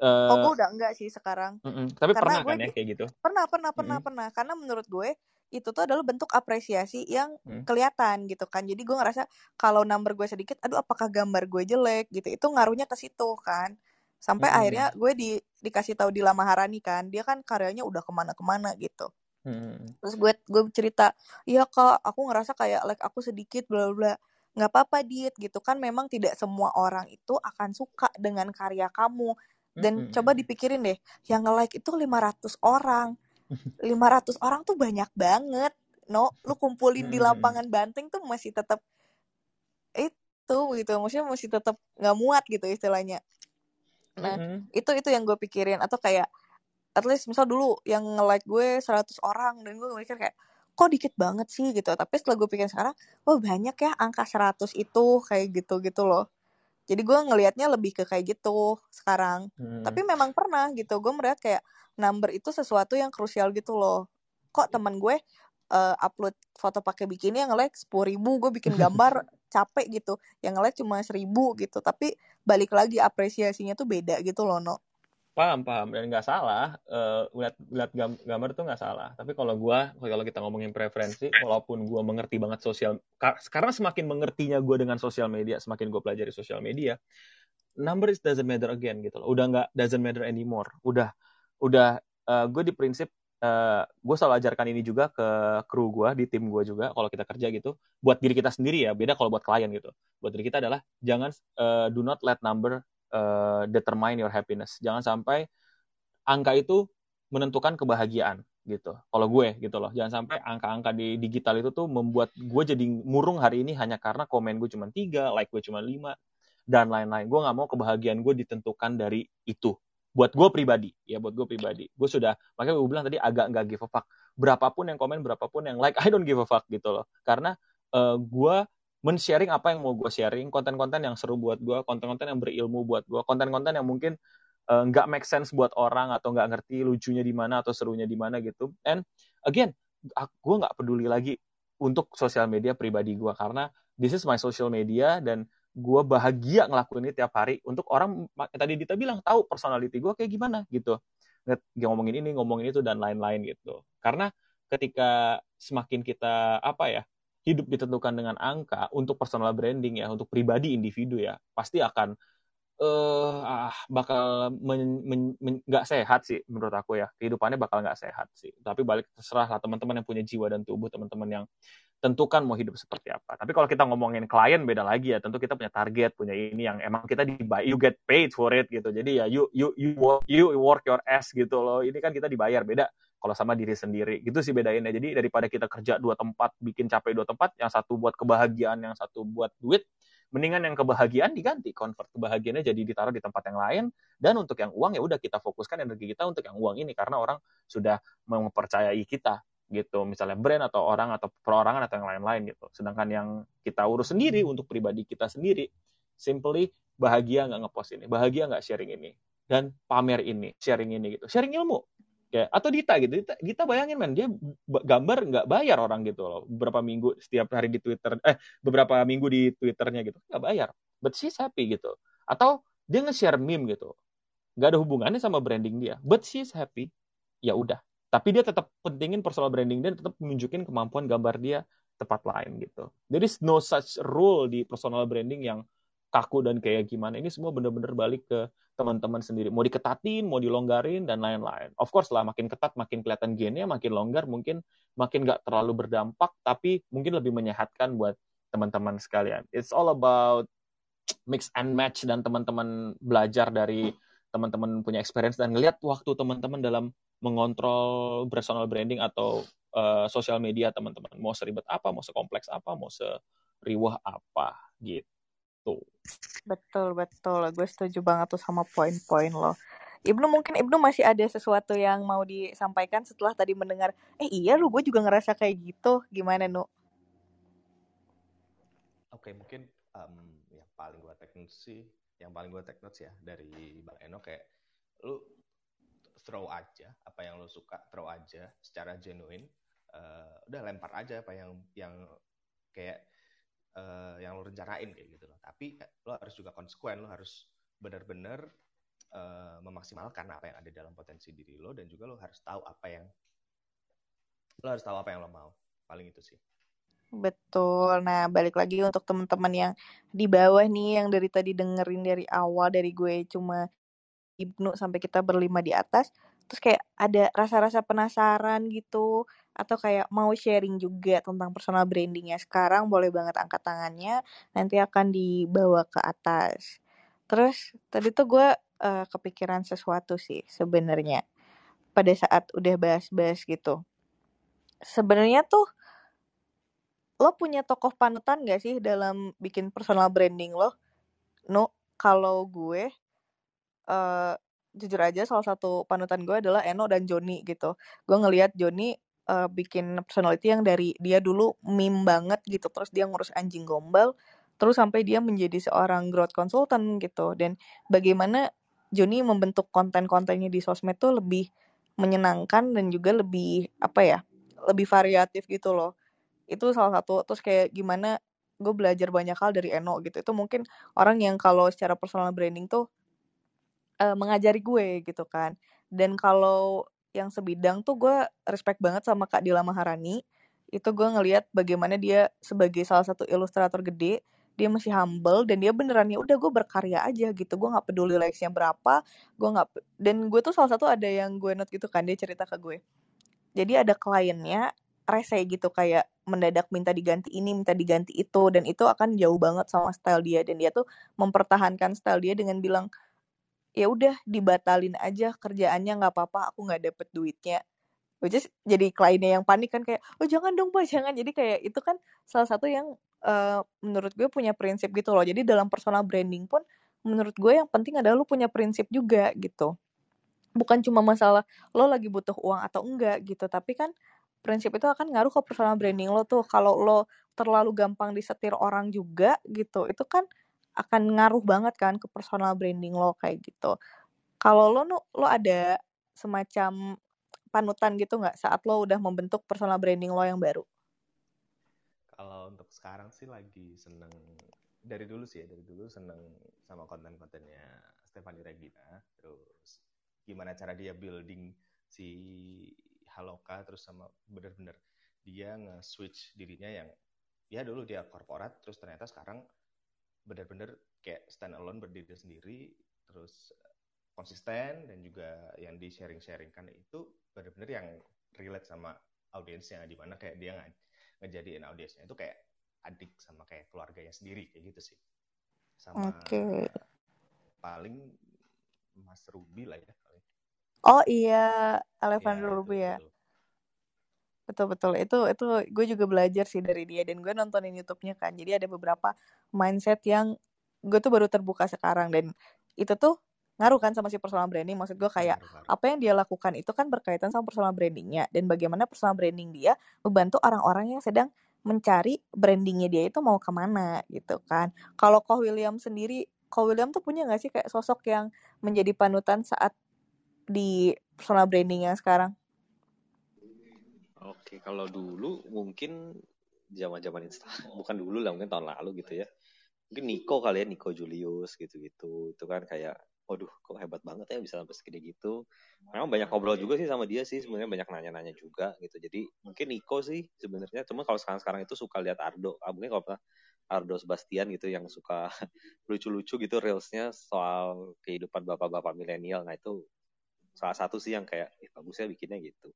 Uh, oh, gue udah enggak sih sekarang. Mm -mm. Tapi Karena pernah kan ya kayak gitu? Pernah, pernah, pernah, mm -hmm. pernah. Karena menurut gue itu tuh adalah bentuk apresiasi yang hmm. kelihatan gitu kan. Jadi gue ngerasa kalau number gue sedikit aduh apakah gambar gue jelek? gitu. Itu ngaruhnya ke situ kan. Sampai hmm. akhirnya gue di dikasih tahu di Lama Harani kan. Dia kan karyanya udah ke mana-kemana gitu. Hmm. terus gue gue cerita iya kak aku ngerasa kayak like aku sedikit bla bla nggak apa-apa diet gitu kan. Memang tidak semua orang itu akan suka dengan karya kamu. Dan hmm. coba dipikirin deh yang nge-like itu 500 orang 500 orang tuh banyak banget. No lu kumpulin hmm. di lapangan banteng tuh masih tetap itu gitu. Maksudnya masih tetap nggak muat gitu istilahnya. Nah hmm. itu itu yang gue pikirin. Atau kayak at least misal dulu yang nge like gue 100 orang dan gue mikir kayak kok dikit banget sih? gitu. Tapi setelah gue pikir sekarang oh banyak ya angka 100 itu kayak gitu gitu loh. Jadi gue ngelihatnya lebih ke kayak gitu sekarang. Hmm. tapi memang pernah gitu. Gue melihat kayak number itu sesuatu yang krusial gitu loh. Kok teman gue uh, upload foto pakai bikini yang like sepuluh ribu gue bikin gambar capek gitu. Yang like cuma seribu gitu. Tapi balik lagi apresiasinya tuh beda gitu loh no paham paham. Dan nggak salah uh, lihat lihat gambar tuh nggak salah. Tapi kalau gue kalau kita ngomongin preferensi walaupun gue mengerti banget sosial karena semakin mengertinya gue dengan sosial media semakin gue pelajari sosial media number is doesn't matter again gitu loh. Udah nggak doesn't matter anymore. Udah udah uh, eh, gue di prinsip uh, eh, gue selalu ajarkan ini juga ke kru gue di tim gue juga kalau kita kerja gitu buat diri kita sendiri ya beda kalau buat klien gitu. Buat diri kita adalah jangan uh, do not let number uh, determine your happiness. Jangan sampai angka itu menentukan kebahagiaan gitu kalau gue gitu loh. Jangan sampai angka-angka di digital itu tuh membuat gue jadi murung hari ini hanya karena komen gue cuma tiga like gue cuma lima dan lain-lain. Gue nggak mau kebahagiaan gue ditentukan dari itu buat gue pribadi ya buat gue pribadi. Gue sudah makanya gue bilang tadi agak nggak give a fuck. Berapapun yang komen berapapun yang like I don't give a fuck gitu loh. Karena uh, gue men-sharing apa yang mau gue sharing konten-konten yang seru buat gue konten-konten yang berilmu buat gue konten-konten yang mungkin eh, nggak uh, make sense buat orang atau nggak ngerti lucunya di mana atau serunya di mana gitu. And again gue nggak peduli lagi untuk sosial media pribadi gue karena this is my social media dan gue bahagia ngelakuin ini tiap hari untuk orang tadi Dita bilang tahu personality gue kayak gimana gitu. Ngomongin ini ngomongin itu dan lain-lain gitu. Karena ketika semakin kita apa ya hidup ditentukan dengan angka untuk personal branding ya untuk pribadi individu ya pasti akan uh, ah, bakal nggak sehat sih menurut aku ya. Kehidupannya bakal nggak sehat sih. Tapi balik terserah lah teman-teman yang punya jiwa dan tubuh teman-teman yang tentukan mau hidup seperti apa. Tapi kalau kita ngomongin klien beda lagi ya. Tentu kita punya target, punya ini yang emang kita dibayar, you get paid for it gitu. Jadi ya you you you work, you work your ass gitu loh. Ini kan kita dibayar beda kalau sama diri sendiri. Gitu sih bedainnya. Jadi daripada kita kerja dua tempat, bikin capek dua tempat, yang satu buat kebahagiaan, yang satu buat duit, mendingan yang kebahagiaan diganti, convert kebahagiaannya jadi ditaruh di tempat yang lain. Dan untuk yang uang ya udah kita fokuskan energi kita untuk yang uang ini karena orang sudah mempercayai kita gitu misalnya brand atau orang atau perorangan atau yang lain-lain gitu. Sedangkan yang kita urus sendiri untuk pribadi kita sendiri simply bahagia nggak ngepost ini bahagia nggak sharing ini dan pamer ini sharing ini gitu. Sharing ilmu. Ya atau Dita gitu. Dita, Dita bayangin men dia gambar nggak bayar orang gitu loh. Beberapa minggu setiap hari di Twitter eh beberapa minggu di Twitternya gitu nggak bayar. But she's happy gitu. Atau dia nge-share meme gitu. Nggak ada hubungannya sama branding dia. But she's happy. Ya udah tapi dia tetap pentingin personal branding dia tetap menunjukin kemampuan gambar dia tepat lain gitu. There is no such rule di personal branding yang kaku dan kayak gimana. Ini semua bener-bener balik ke teman-teman sendiri. Mau diketatin, mau dilonggarin, dan lain-lain. Of course lah, makin ketat, makin kelihatan gennya, makin longgar, mungkin makin nggak terlalu berdampak, tapi mungkin lebih menyehatkan buat teman-teman sekalian. It's all about mix and match dan teman-teman belajar dari teman-teman punya experience dan ngelihat waktu teman-teman dalam mengontrol personal branding atau uh, sosial media teman-teman. Mau seribet apa mau sekompleks apa mau seriwah apa gitu. Betul betul. Gue setuju banget tuh sama poin-poin lo. Ibnu mungkin Ibnu masih ada sesuatu yang mau disampaikan setelah tadi mendengar eh iya lu gue juga ngerasa kayak gitu. Gimana nu? Oke mungkin um, yang paling gue tekan sih yang paling gue take notes ya dari Bang Eno kayak lu throw aja apa yang lu suka throw aja secara genuine. Uh, udah lempar aja apa yang yang kayak uh, yang lu rencanain kayak gitu loh. Tapi lo harus juga konsekuen lo harus benar-benar uh, memaksimalkan apa yang ada dalam potensi diri lo dan juga lo harus tahu apa yang lo harus tahu apa yang lo mau. Paling itu sih. Betul. Nah, balik lagi untuk teman-teman yang di bawah nih yang dari tadi dengerin dari awal dari gue cuma Ibnu sampai kita berlima di atas, terus kayak ada rasa-rasa penasaran gitu atau kayak mau sharing juga tentang personal brandingnya sekarang boleh banget angkat tangannya nanti akan dibawa ke atas. Terus tadi tuh gue uh, kepikiran sesuatu sih sebenarnya pada saat udah bahas-bahas gitu. Sebenarnya tuh lo punya tokoh panutan gak sih dalam bikin personal branding lo? No, kalau gue uh, jujur aja salah satu panutan gue adalah Eno dan Joni gitu. Gue ngelihat Joni uh, bikin personality yang dari dia dulu meme banget gitu, terus dia ngurus anjing gombal, terus sampai dia menjadi seorang growth consultant gitu. Dan bagaimana Joni membentuk konten-kontennya di sosmed tuh lebih menyenangkan dan juga lebih apa ya, lebih variatif gitu loh itu salah satu terus kayak gimana gue belajar banyak hal dari Eno gitu itu mungkin orang yang kalau secara personal branding tuh uh, mengajari gue gitu kan. Dan kalau yang sebidang tuh gue respect banget sama Kak Dila Maharani. Itu gue ngelihat bagaimana dia sebagai salah satu ilustrator gede dia masih humble dan dia beneran ya udah gue berkarya aja gitu. Gue nggak peduli likesnya berapa gue nggak dan gue tuh salah satu ada yang gue note gitu kan dia cerita ke gue. Jadi ada kliennya rese gitu kayak mendadak minta diganti ini minta diganti itu dan itu akan jauh banget sama style dia. Dan dia tuh mempertahankan style dia dengan bilang ya udah dibatalin aja kerjaannya nggak apa-apa aku nggak dapet duitnya. Which is jadi kliennya yang panik kan kayak oh jangan dong pak jangan. Jadi kayak itu kan salah satu yang uh, menurut gue punya prinsip gitu loh. Jadi dalam personal branding pun menurut gue yang penting adalah lu punya prinsip juga gitu. Bukan cuma masalah lo lagi butuh uang atau enggak gitu tapi kan prinsip itu akan ngaruh ke personal branding lo tuh. Kalau lo terlalu gampang disetir orang juga gitu, itu kan akan ngaruh banget kan ke personal branding lo kayak gitu. Kalau lo lo ada semacam panutan gitu nggak saat lo udah membentuk personal branding lo yang baru? Kalau untuk sekarang sih lagi seneng dari dulu sih ya dari dulu seneng sama konten-kontennya Stephanie Regina terus gimana cara dia building si Haloka terus sama bener-bener dia nge-switch dirinya yang ya dulu dia korporat terus ternyata sekarang bener-bener kayak stand alone berdiri sendiri terus konsisten dan juga yang di sharing-sharingkan itu bener-bener yang relate sama audiensnya di mana kayak dia nge ngejadiin audiensnya itu kayak adik sama kayak keluarganya sendiri kayak gitu sih sama okay. paling Mas Ruby lah ya Oh iya, Alejandro ya, Ruby ya. Betul betul. Itu itu gue juga belajar sih dari dia dan gue nontonin YouTube-nya kan. Jadi ada beberapa mindset yang gue tuh baru terbuka sekarang dan itu tuh ngaruh kan sama si personal branding. Maksud gue kayak apa yang dia lakukan itu kan berkaitan sama personal brandingnya dan bagaimana personal branding dia membantu orang-orang yang sedang mencari brandingnya dia itu mau ke mana gitu kan. Kalau Koh William sendiri, Koh William tuh punya gak sih kayak sosok yang menjadi panutan saat di personal branding yang sekarang? Oke, kalau dulu mungkin zaman-zaman Insta, bukan dulu lah, mungkin tahun lalu gitu ya. Mungkin Nico kali ya, Nico Julius gitu-gitu. Itu kan kayak, waduh kok hebat banget ya bisa sampai segede gitu. Memang banyak ngobrol juga sih sama dia sih, sebenarnya banyak nanya-nanya juga gitu. Jadi mungkin Nico sih sebenarnya, cuma kalau sekarang-sekarang itu suka lihat Ardo. Ah, mungkin kalau pernah Ardo Sebastian gitu yang suka lucu-lucu gitu reelsnya soal kehidupan bapak-bapak milenial. Nah itu salah satu sih yang kayak eh, bagusnya bikinnya gitu.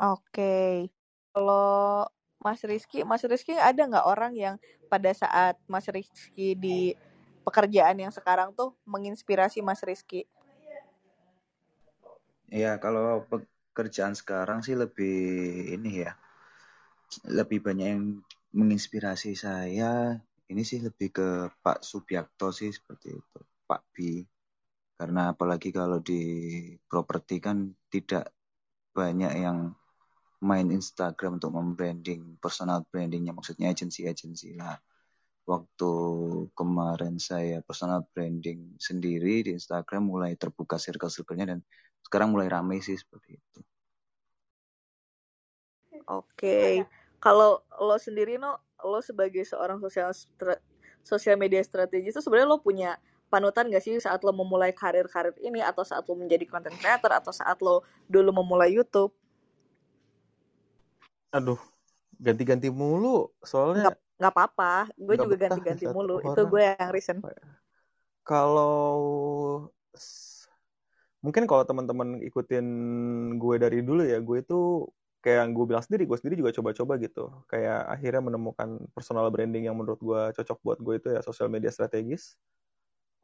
Oke, kalau Mas Rizky, Mas Rizky ada nggak orang yang pada saat Mas Rizky di pekerjaan yang sekarang tuh menginspirasi Mas Rizky? Ya, kalau pekerjaan sekarang sih lebih ini ya, lebih banyak yang menginspirasi saya. Ini sih lebih ke Pak Subiakto sih seperti itu, Pak B. Karena apalagi kalau di properti kan tidak banyak yang main Instagram untuk membranding personal brandingnya maksudnya agensi-agensi lah. waktu kemarin saya personal branding sendiri di Instagram mulai terbuka circle-circle-nya dan sekarang mulai rame sih seperti itu. Oke, kalau lo sendiri no, lo sebagai seorang sosial sosial media strategis itu sebenarnya lo punya panutan gak sih saat lo memulai karir-karir ini atau saat lo menjadi content creator atau saat lo dulu memulai YouTube? Aduh, ganti-ganti mulu soalnya Nggak apa-apa, gue juga ganti-ganti mulu. Itu orang. gue yang recent. Kalau s- mungkin kalau teman-teman ikutin gue dari dulu ya, gue itu kayak yang gue bilang sendiri, gue sendiri juga coba-coba gitu. Kayak akhirnya menemukan personal branding yang menurut gue cocok buat gue itu ya sosial media strategis.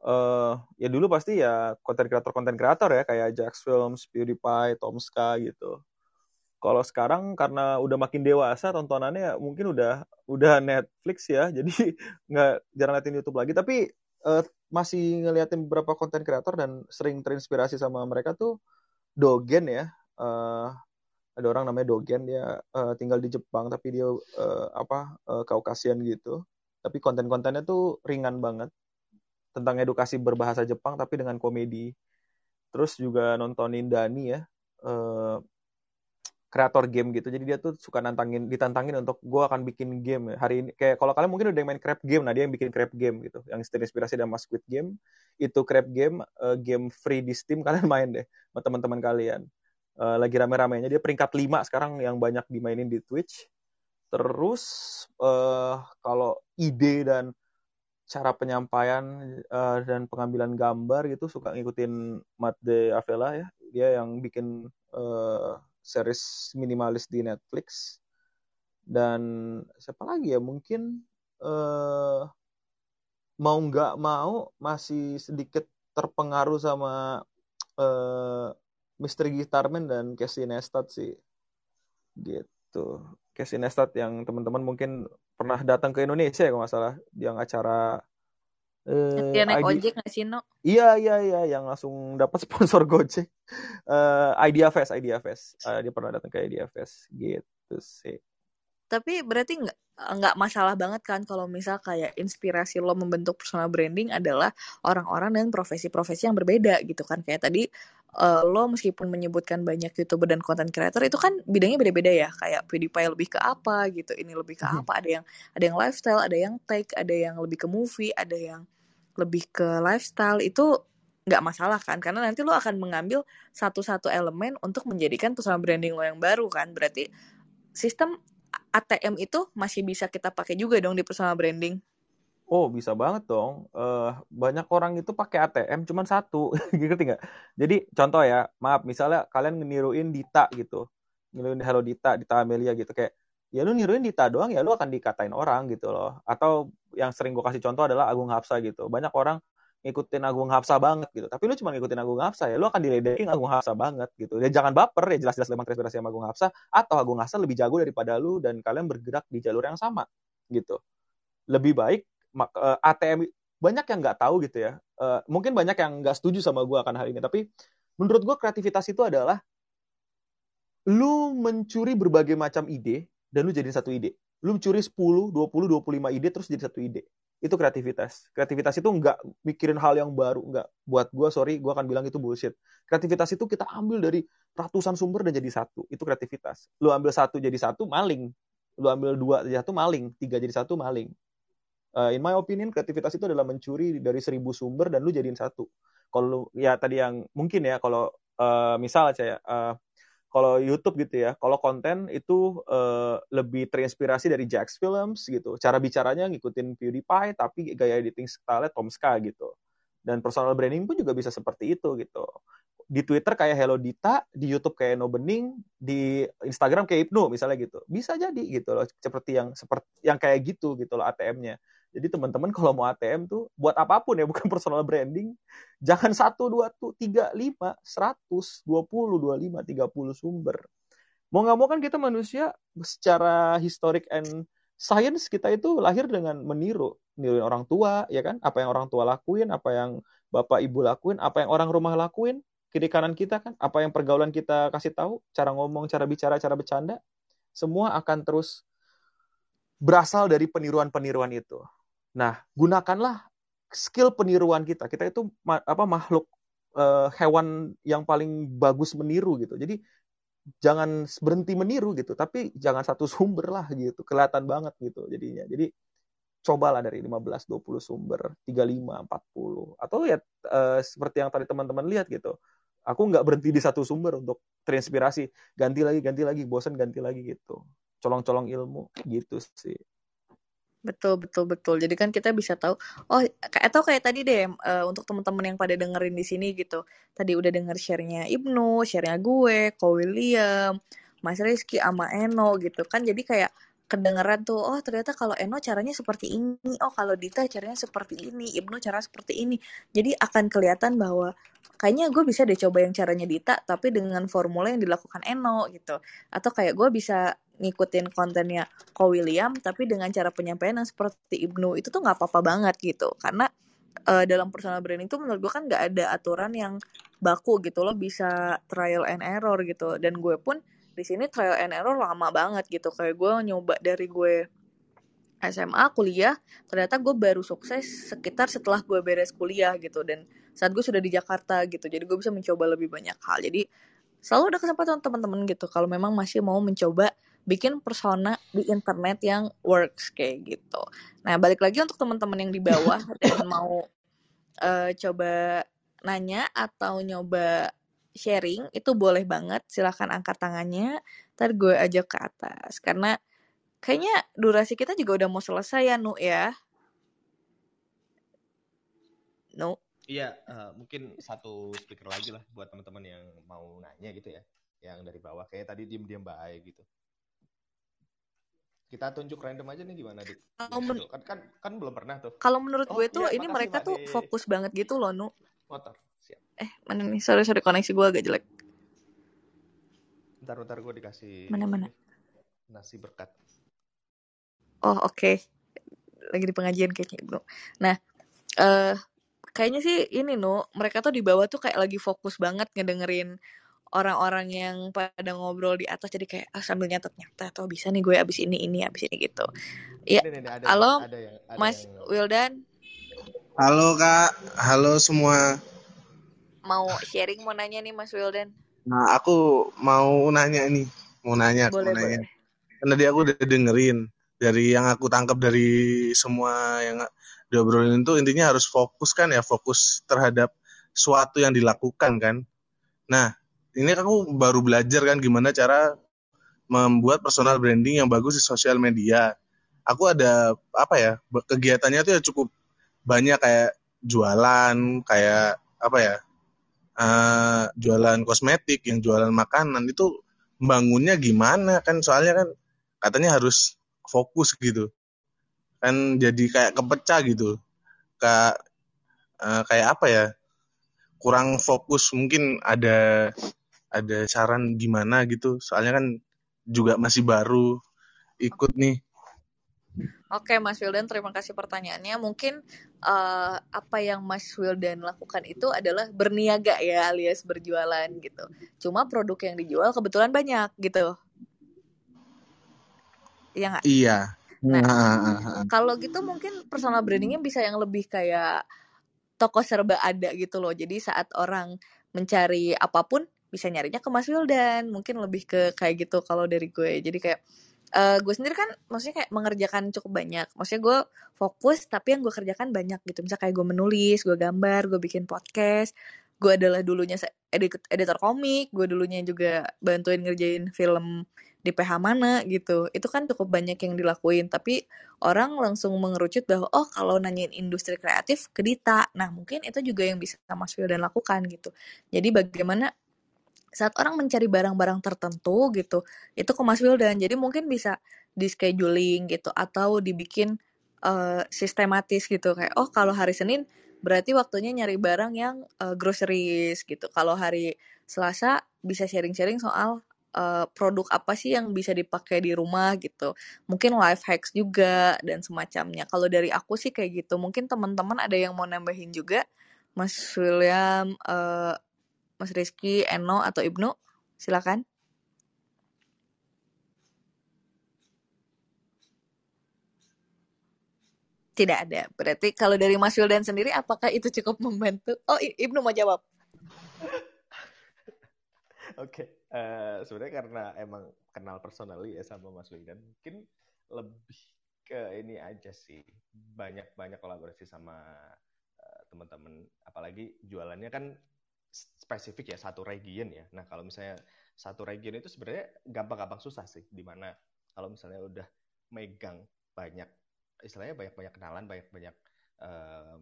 eh ya dulu pasti ya konten kreator konten kreator ya kayak Jax Films, PewDiePie, Tomska gitu. Kalau sekarang karena udah makin dewasa tontonannya mungkin udah udah Netflix ya, jadi nggak jarang liatin YouTube lagi. Tapi eh, masih ngeliatin beberapa konten kreator dan sering terinspirasi sama mereka tuh Dogen ya. Eh, ada orang namanya Dogen dia eh, tinggal di Jepang tapi dia eh, apa eh, Kaukasian gitu. Tapi konten-kontennya tuh ringan banget tentang edukasi berbahasa Jepang tapi dengan komedi. Terus juga nontonin Dani ya, eh, kreator game gitu. Jadi dia tuh suka nantangin, ditantangin untuk gue akan bikin game hari ini. Kayak kalau kalian mungkin udah main crab game, nah dia yang bikin crab game gitu. Yang terinspirasi dari Mas Squid Game. Itu crab game, eh, game free di Steam kalian main deh sama teman-teman kalian. Eh, lagi rame-ramenya dia peringkat 5 sekarang yang banyak dimainin di Twitch. Terus eh kalau ide dan cara penyampaian uh, dan pengambilan gambar gitu suka ngikutin Matt De Avella ya dia yang bikin uh, series minimalis di Netflix. Dan siapa lagi ya mungkin uh, mau nggak mau masih sedikit terpengaruh sama uh, Mr. Guitarman dan Casey Neistat sih. Gitu. Casey Neistat yang teman-teman mungkin pernah datang ke Indonesia ya kalau nggak salah. Yang acara uh, dia naik ojek nggak sih no iya iya iya yang langsung dapat sponsor Gojek. Uh, Idea Fest Idea Fest. Uh, dia pernah datang ke Idea Fest gitu sih. Tapi berarti nggak nggak masalah banget kan kalau misal kayak inspirasi lo membentuk personal branding adalah orang-orang dengan profesi-profesi yang berbeda gitu kan. Kayak tadi uh, lo meskipun menyebutkan banyak youtuber dan content creator itu kan bidangnya beda-beda ya. Kayak PewDiePie lebih ke apa gitu. Ini lebih ke apa. Ada yang ada yang lifestyle ada yang tech ada yang lebih ke movie ada yang lebih ke lifestyle itu nggak masalah kan? Karena nanti lo akan mengambil satu-satu elemen untuk menjadikan personal branding lo yang baru kan? Berarti sistem ATM itu masih bisa kita pakai juga dong di personal branding. Oh bisa banget dong. Uh, banyak orang itu pakai ATM cuman satu, ngerti nggak? Jadi contoh ya, maaf misalnya kalian niruin Dita gitu, niruin Hello Dita, Dita Amelia gitu. Kayak, ya lu niruin Dita doang ya lu akan dikatain orang gitu loh. Atau yang sering gue kasih contoh adalah Agung Hapsa gitu. Banyak orang ngikutin Agung Hapsa banget gitu. Tapi lu cuma ngikutin Agung Hapsa ya lu akan diledekin Agung Hapsa banget gitu. Ya jangan baper ya jelas-jelas memang terinspirasi sama Agung Hapsa atau Agung Hapsa lebih jago daripada lu dan kalian bergerak di jalur yang sama gitu. Lebih baik ATM banyak yang nggak tahu gitu ya. Uh, mungkin banyak yang nggak setuju sama gue akan hal ini. Tapi menurut gue kreativitas itu adalah lu mencuri berbagai macam ide dan lu jadi satu ide. Lu mencuri 10, 20, 25 ide terus jadi satu ide. Itu kreativitas. Kreativitas itu nggak mikirin hal yang baru. Nggak. Buat gue, sorry, gue akan bilang itu bullshit. Kreativitas itu kita ambil dari ratusan sumber dan jadi satu. Itu kreativitas. Lu ambil satu jadi satu, maling. Lu ambil dua jadi satu, maling. Tiga jadi satu, maling uh, in my opinion kreativitas itu adalah mencuri dari seribu sumber dan lu jadiin satu kalau ya tadi yang mungkin ya kalau uh, misal saya uh, kalau YouTube gitu ya kalau konten itu uh, lebih terinspirasi dari Jax Films gitu cara bicaranya ngikutin PewDiePie tapi gaya editing style Tomska gitu dan personal branding pun juga bisa seperti itu gitu di Twitter kayak Hello Dita, di YouTube kayak No Bening, di Instagram kayak Ibnu misalnya gitu. Bisa jadi gitu loh, seperti yang seperti yang kayak gitu gitu loh ATM-nya. Jadi teman-teman kalau mau ATM tuh buat apa pun ya, bukan personal branding, jangan satu, dua, tuh, tiga, lima, seratus, dua puluh, dua lima, tiga puluh sumber. Mau nggak mau kan kita manusia secara historic and science kita itu lahir dengan meniru, niruin orang tua, ya kan? Apa yang orang tua lakuin, apa yang bapak ibu lakuin, apa yang orang rumah lakuin, kiri kanan kita kan, apa yang pergaulan kita kasih tahu, cara ngomong, cara bicara, cara bercanda, semua akan terus berasal dari peniruan-peniruan itu. Nah, gunakanlah skill peniruan kita. Kita itu ma apa makhluk uh, hewan yang paling bagus meniru gitu. Jadi jangan berhenti meniru gitu, tapi jangan satu sumber lah gitu. Kelihatan banget gitu jadinya. Jadi cobalah dari 15 20 sumber, 35 40 atau ya uh, seperti yang tadi teman-teman lihat gitu. Aku nggak berhenti di satu sumber untuk terinspirasi, ganti lagi, ganti lagi, bosan ganti lagi gitu. Colong-colong ilmu gitu sih. Betul, betul, betul. Jadi kan kita bisa tahu, oh, atau kayak tadi deh, uh, untuk teman-teman yang pada dengerin di sini gitu. Tadi udah denger share-nya Ibnu, share-nya gue, Ko William, Mas Rizky, sama Eno gitu kan. Jadi kayak kedengeran tuh, oh ternyata kalau Eno caranya seperti ini, oh kalau Dita caranya seperti ini, Ibnu cara seperti ini. Jadi akan kelihatan bahwa kayaknya gue bisa deh coba yang caranya Dita, tapi dengan formula yang dilakukan Eno gitu. Atau kayak gue bisa ngikutin kontennya Ko William tapi dengan cara penyampaian yang seperti Ibnu itu tuh nggak apa-apa banget gitu. Karena uh, dalam personal branding itu menurut gue kan nggak ada aturan yang baku gitu loh bisa trial and error gitu. Dan gue pun di sini trial and error lama banget gitu. Kayak gue nyoba dari gue SMA kuliah ternyata gue baru sukses sekitar setelah gue beres kuliah gitu. Dan saat gue sudah di Jakarta gitu jadi gue bisa mencoba lebih banyak hal. Jadi selalu ada kesempatan teman-teman gitu kalau memang masih mau mencoba bikin persona di internet yang works kayak gitu. Nah, balik lagi untuk teman-teman yang di bawah dan mau uh, coba nanya atau nyoba sharing itu boleh banget. Silahkan angkat tangannya ntar gue ajak ke atas. Karena kayaknya durasi kita juga udah mau selesai ya Nu ya? Nu? Iya uh, mungkin satu speaker lagi lah buat teman-teman yang mau nanya gitu ya yang dari bawah. Kayak tadi diem-diem baik gitu kita tunjuk random aja nih gimana dik? Kalau men- kan, kan kan belum pernah tuh. Kalau menurut oh, gue tuh iya, ini mereka tuh fokus banget gitu loh nu. Motor siap. Eh mana nih? Sorry sorry koneksi gue agak jelek. Ntar ntar gue dikasih mana mana? nasi berkat. Oh oke. Okay. lagi di pengajian kayaknya bro nah eh uh, kayaknya sih ini nu mereka tuh di bawah tuh kayak lagi fokus banget ngedengerin orang-orang yang pada ngobrol di atas jadi kayak ah, sambil nyatet nyatet atau oh, bisa nih gue abis ini ini abis ini gitu. Ya halo ada yang, ada Mas yang... Wildan? Halo kak. Halo semua. Mau sharing mau nanya nih Mas Wildan? Nah aku mau nanya nih mau nanya boleh, mau nanya karena dia aku udah dengerin dari yang aku tangkap dari semua yang diobrolin itu intinya harus fokus kan ya fokus terhadap suatu yang dilakukan kan. Nah ini aku baru belajar kan gimana cara membuat personal branding yang bagus di sosial media. Aku ada apa ya kegiatannya tuh ya cukup banyak kayak jualan, kayak apa ya uh, jualan kosmetik, yang jualan makanan itu bangunnya gimana kan? Soalnya kan katanya harus fokus gitu, kan jadi kayak kepecah gitu, kayak uh, kayak apa ya? Kurang fokus mungkin ada ada saran gimana gitu soalnya kan juga masih baru ikut nih Oke Mas Wildan terima kasih pertanyaannya mungkin uh, apa yang Mas Wildan lakukan itu adalah berniaga ya alias berjualan gitu cuma produk yang dijual kebetulan banyak gitu Iya gak? Iya. Nah, kalau gitu mungkin personal brandingnya bisa yang lebih kayak toko serba ada gitu loh. Jadi saat orang mencari apa pun bisa nyarinya ke Mas Wildan mungkin lebih ke kayak gitu kalau dari gue. Jadi kayak uh, gue sendiri kan maksudnya kayak mengerjakan cukup banyak. Maksudnya gue fokus tapi yang gue kerjakan banyak gitu. Misalnya kayak gue menulis gue gambar gue bikin podcast. Gue adalah dulunya editor komik. Gue dulunya juga bantuin ngerjain film di PH mana gitu. Itu kan cukup banyak yang dilakuin. Tapi orang langsung mengerucut bahwa oh kalau nanyain industri kreatif ke nah mungkin itu juga yang bisa Mas Wildan lakukan gitu. Jadi bagaimana saat orang mencari barang-barang tertentu gitu itu ke Mas Wildan. Jadi mungkin bisa di scheduling gitu atau dibikin uh, sistematis gitu. Kayak oh kalau hari Senin berarti waktunya nyari barang yang uh, groceries gitu. Kalau hari Selasa bisa sharing-sharing soal uh, produk apa sih yang bisa dipakai di rumah gitu. Mungkin life hacks juga dan semacamnya. Kalau dari aku sih kayak gitu. Mungkin teman-teman ada yang mau nambahin juga? Mas William uh, Mas Rizky, Eno, atau Ibnu? Silakan. Tidak ada. Berarti kalau dari Mas Wildan sendiri, apakah itu cukup membantu? Oh, Ibnu mau jawab. Oke, okay. uh, eh, sebenarnya karena emang kenal personally ya sama Mas Wildan, mungkin lebih ke ini aja sih. Banyak-banyak kolaborasi sama uh, teman-teman, apalagi jualannya kan spesifik ya satu region ya. Nah kalau misalnya satu region itu sebenarnya gampang-gampang susah sih, di mana kalau misalnya udah megang banyak istilahnya banyak-banyak kenalan, banyak-banyak um,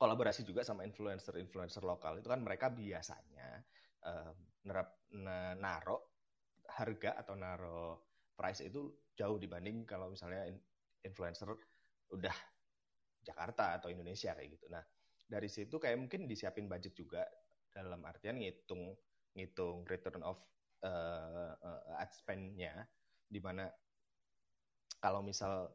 kolaborasi juga sama influencer-influencer lokal itu kan mereka biasanya um, nerap naro harga atau naro price itu jauh dibanding kalau misalnya influencer udah Jakarta atau Indonesia kayak gitu. Nah, dari situ kayak mungkin disiapin budget juga dalam artian ngitung ngitung return of uh, uh, ad spend-nya di mana kalau misal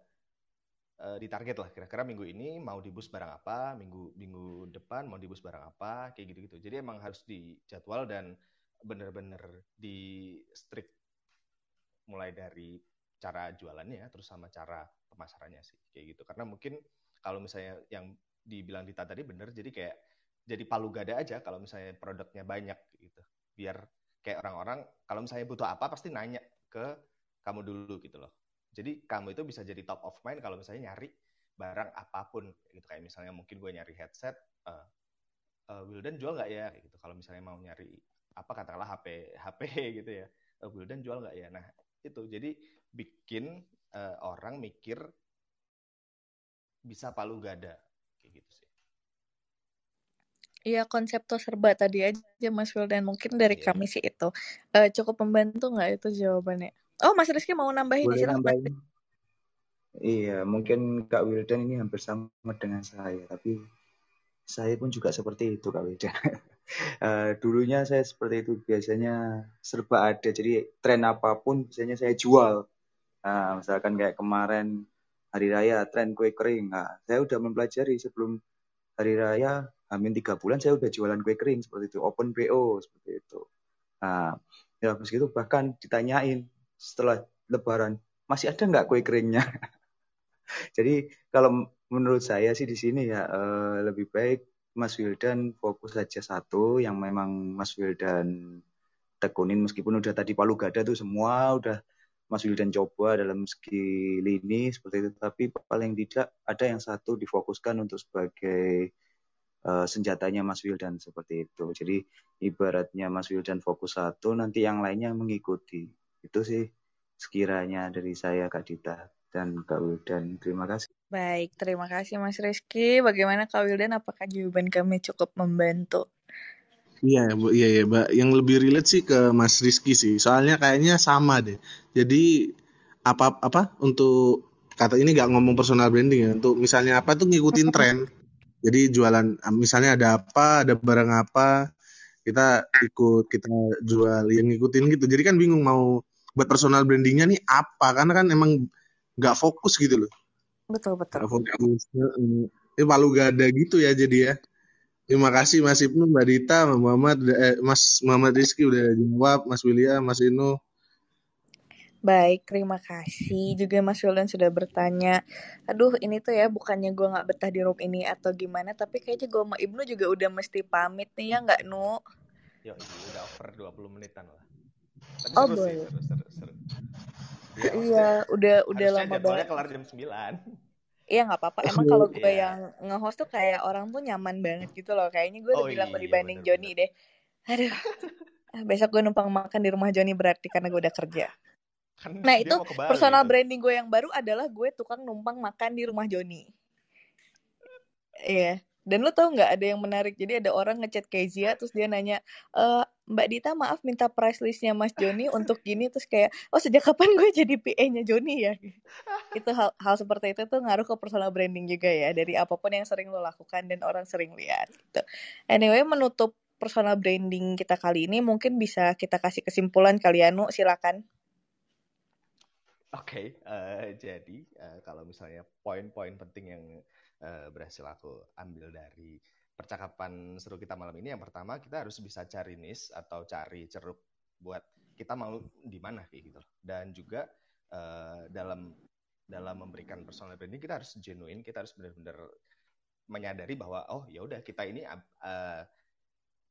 uh, ditarget lah kira-kira minggu ini mau dibus barang apa, minggu minggu depan mau dibus barang apa, kayak gitu-gitu. Jadi emang harus dijadwal dan bener-bener di strict mulai dari cara jualannya terus sama cara pemasarannya sih kayak gitu karena mungkin kalau misalnya yang dibilang Dita tadi bener jadi kayak jadi palu gada aja kalau misalnya produknya banyak gitu. Biar kayak orang-orang kalau misalnya butuh apa pasti nanya ke kamu dulu gitu loh. Jadi kamu itu bisa jadi top of mind kalau misalnya nyari barang apa pun gitu. Kayak misalnya mungkin gue nyari headset uh, uh, Wildan jual nggak ya? Gitu. Kalau misalnya mau nyari apa katakanlah HP HP gitu ya. Uh, Wildan jual nggak ya? Nah itu. Jadi bikin uh, orang mikir bisa palu gada kayak gitu sih Iya konsep serba tadi aja Mas Wildan mungkin dari yeah. kami sih itu uh, cukup membantu nggak itu jawabannya Oh, Mas Rizky mau nambahin Boleh nambahin. Iya, mungkin Kak Wildan ini hampir sama dengan saya, tapi saya pun juga seperti itu Kak Wildan. uh, dulunya saya seperti itu biasanya serba ada, jadi tren apa pun biasanya saya jual. Nah, misalkan kayak kemarin hari raya tren kue kering, nah, saya udah mempelajari sebelum hari raya hamin tiga bulan saya udah jualan kue kering seperti itu, open PO seperti itu. Nah, ya begitu bahkan ditanyain setelah Lebaran masih ada nggak kue keringnya? Jadi kalau menurut saya sih di sini ya uh, lebih baik Mas Wildan fokus saja satu yang memang Mas Wildan tekunin meskipun udah tadi palu gada tuh semua udah Mas Wildan coba dalam segi lini seperti itu tapi paling tidak ada yang satu difokuskan untuk sebagai uh, senjatanya Mas Wildan seperti itu. Jadi ibaratnya Mas Wildan fokus satu nanti yang lainnya mengikuti. Itu sih sekiranya dari saya Kak Dita dan Kak Wildan. Terima kasih. Baik, terima kasih Mas Rizky. Bagaimana Kak Wildan? Apakah jawaban kami cukup membantu? Iya, Bu. Iya, ya, Mbak. Yang lebih relate sih ke Mas Rizky sih. Soalnya kayaknya sama deh. Jadi apa apa untuk kata ini nggak ngomong personal branding ya. Untuk misalnya apa tuh ngikutin tren. Jadi jualan misalnya ada apa, ada barang apa, kita ikut kita jual yang ngikutin gitu jadi kan bingung mau buat personal brandingnya nih apa karena kan emang nggak fokus gitu loh betul betul gak fokus ini palu gak ada gitu ya jadi ya terima kasih Mas Ibnu Mbak Dita Mas Muhammad eh, Mas Muhammad Rizky udah jawab Mas William Mas Inu Baik, terima kasih juga Mas Wildan sudah bertanya. Aduh, ini tuh ya bukannya gue nggak betah di room ini atau gimana, tapi kayaknya gue sama Ibnu juga udah mesti pamit nih ya nggak Nu? Yo, udah over 20 menitan lah. Tapi oh, seru boleh. sih, seru, seru, seru. Ya, iya, udah udah lama banget. kelar jam 9. Iya nggak apa-apa. Emang kalau gue yeah. yang nge-host tuh kayak orang tuh nyaman banget gitu loh. Kayaknya gue udah oh, bilang iya, dibanding Joni deh. Aduh. Ah, besok gue numpang makan di rumah Joni berarti karena gue udah kerja. Kan nah itu personal gitu. branding gue yang baru adalah gue tukang numpang makan di rumah Joni. Iya. Yeah. Dan lo tau nggak ada yang menarik? Jadi ada orang ngechat Kezia terus dia nanya, e, Mbak Dita maaf minta price listnya Mas Joni untuk gini terus kayak, oh sejak kapan gue jadi PA-nya Joni ya? itu hal, hal seperti itu tuh ngaruh ke personal branding juga ya dari apa pun yang sering lo lakukan dan orang sering lihat. Gitu. Anyway menutup personal branding kita kali ini mungkin bisa kita kasih kesimpulan kalian, silakan. Oke, okay, uh, eh, jadi uh, kalau misalnya poin-poin penting yang uh, berhasil aku ambil dari percakapan seru kita malam ini, yang pertama kita harus bisa cari nis atau cari ceruk buat kita mau di mana kayak gitu. Dan juga uh, dalam dalam memberikan personal branding kita harus genuine, kita harus benar-benar menyadari bahwa oh ya udah kita ini uh,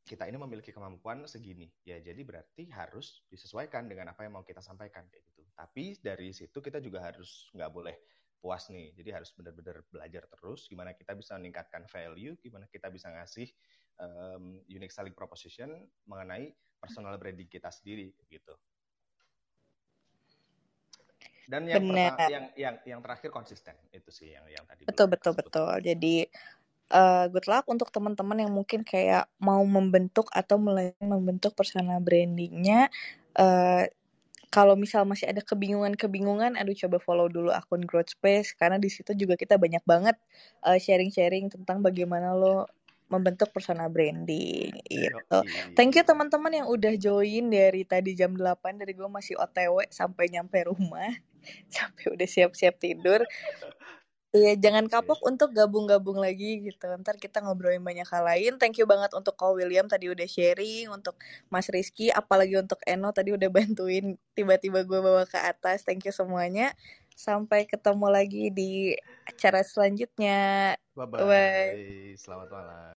kita ini memiliki kemampuan segini. Ya jadi berarti harus disesuaikan dengan apa yang mau kita sampaikan kayak gitu. Tapi dari situ kita juga harus nggak boleh puas nih. Jadi harus benar-benar belajar terus gimana kita bisa meningkatkan value gimana kita bisa ngasih um, unique selling proposition mengenai personal branding kita sendiri gitu. Dan yang pertama, yang yang yang terakhir konsisten. Itu sih yang yang tadi betul betul betul. Jadi uh, good luck untuk teman-teman yang mungkin kayak mau membentuk atau mulai membentuk personal brandingnya. Uh, kalau misal masih ada kebingungan-kebingungan, aduh coba follow dulu akun Growth Space karena di situ juga kita banyak banget sharing sharing-sharing tentang bagaimana lo membentuk personal branding gitu. Thank you teman-teman yang udah join dari tadi jam 8 dari gue masih OTW sampai nyampe rumah sampai udah siap-siap tidur. Iya, jangan kapok untuk gabung-gabung lagi gitu. Ntar kita ngobrolin banyak hal lain. Thank you banget untuk Kau William tadi udah sharing, untuk Mas Rizky, apalagi untuk Eno tadi udah bantuin tiba-tiba gue bawa ke atas. Thank you semuanya. Sampai ketemu lagi di acara selanjutnya. Bye-bye. Bye. Selamat malam.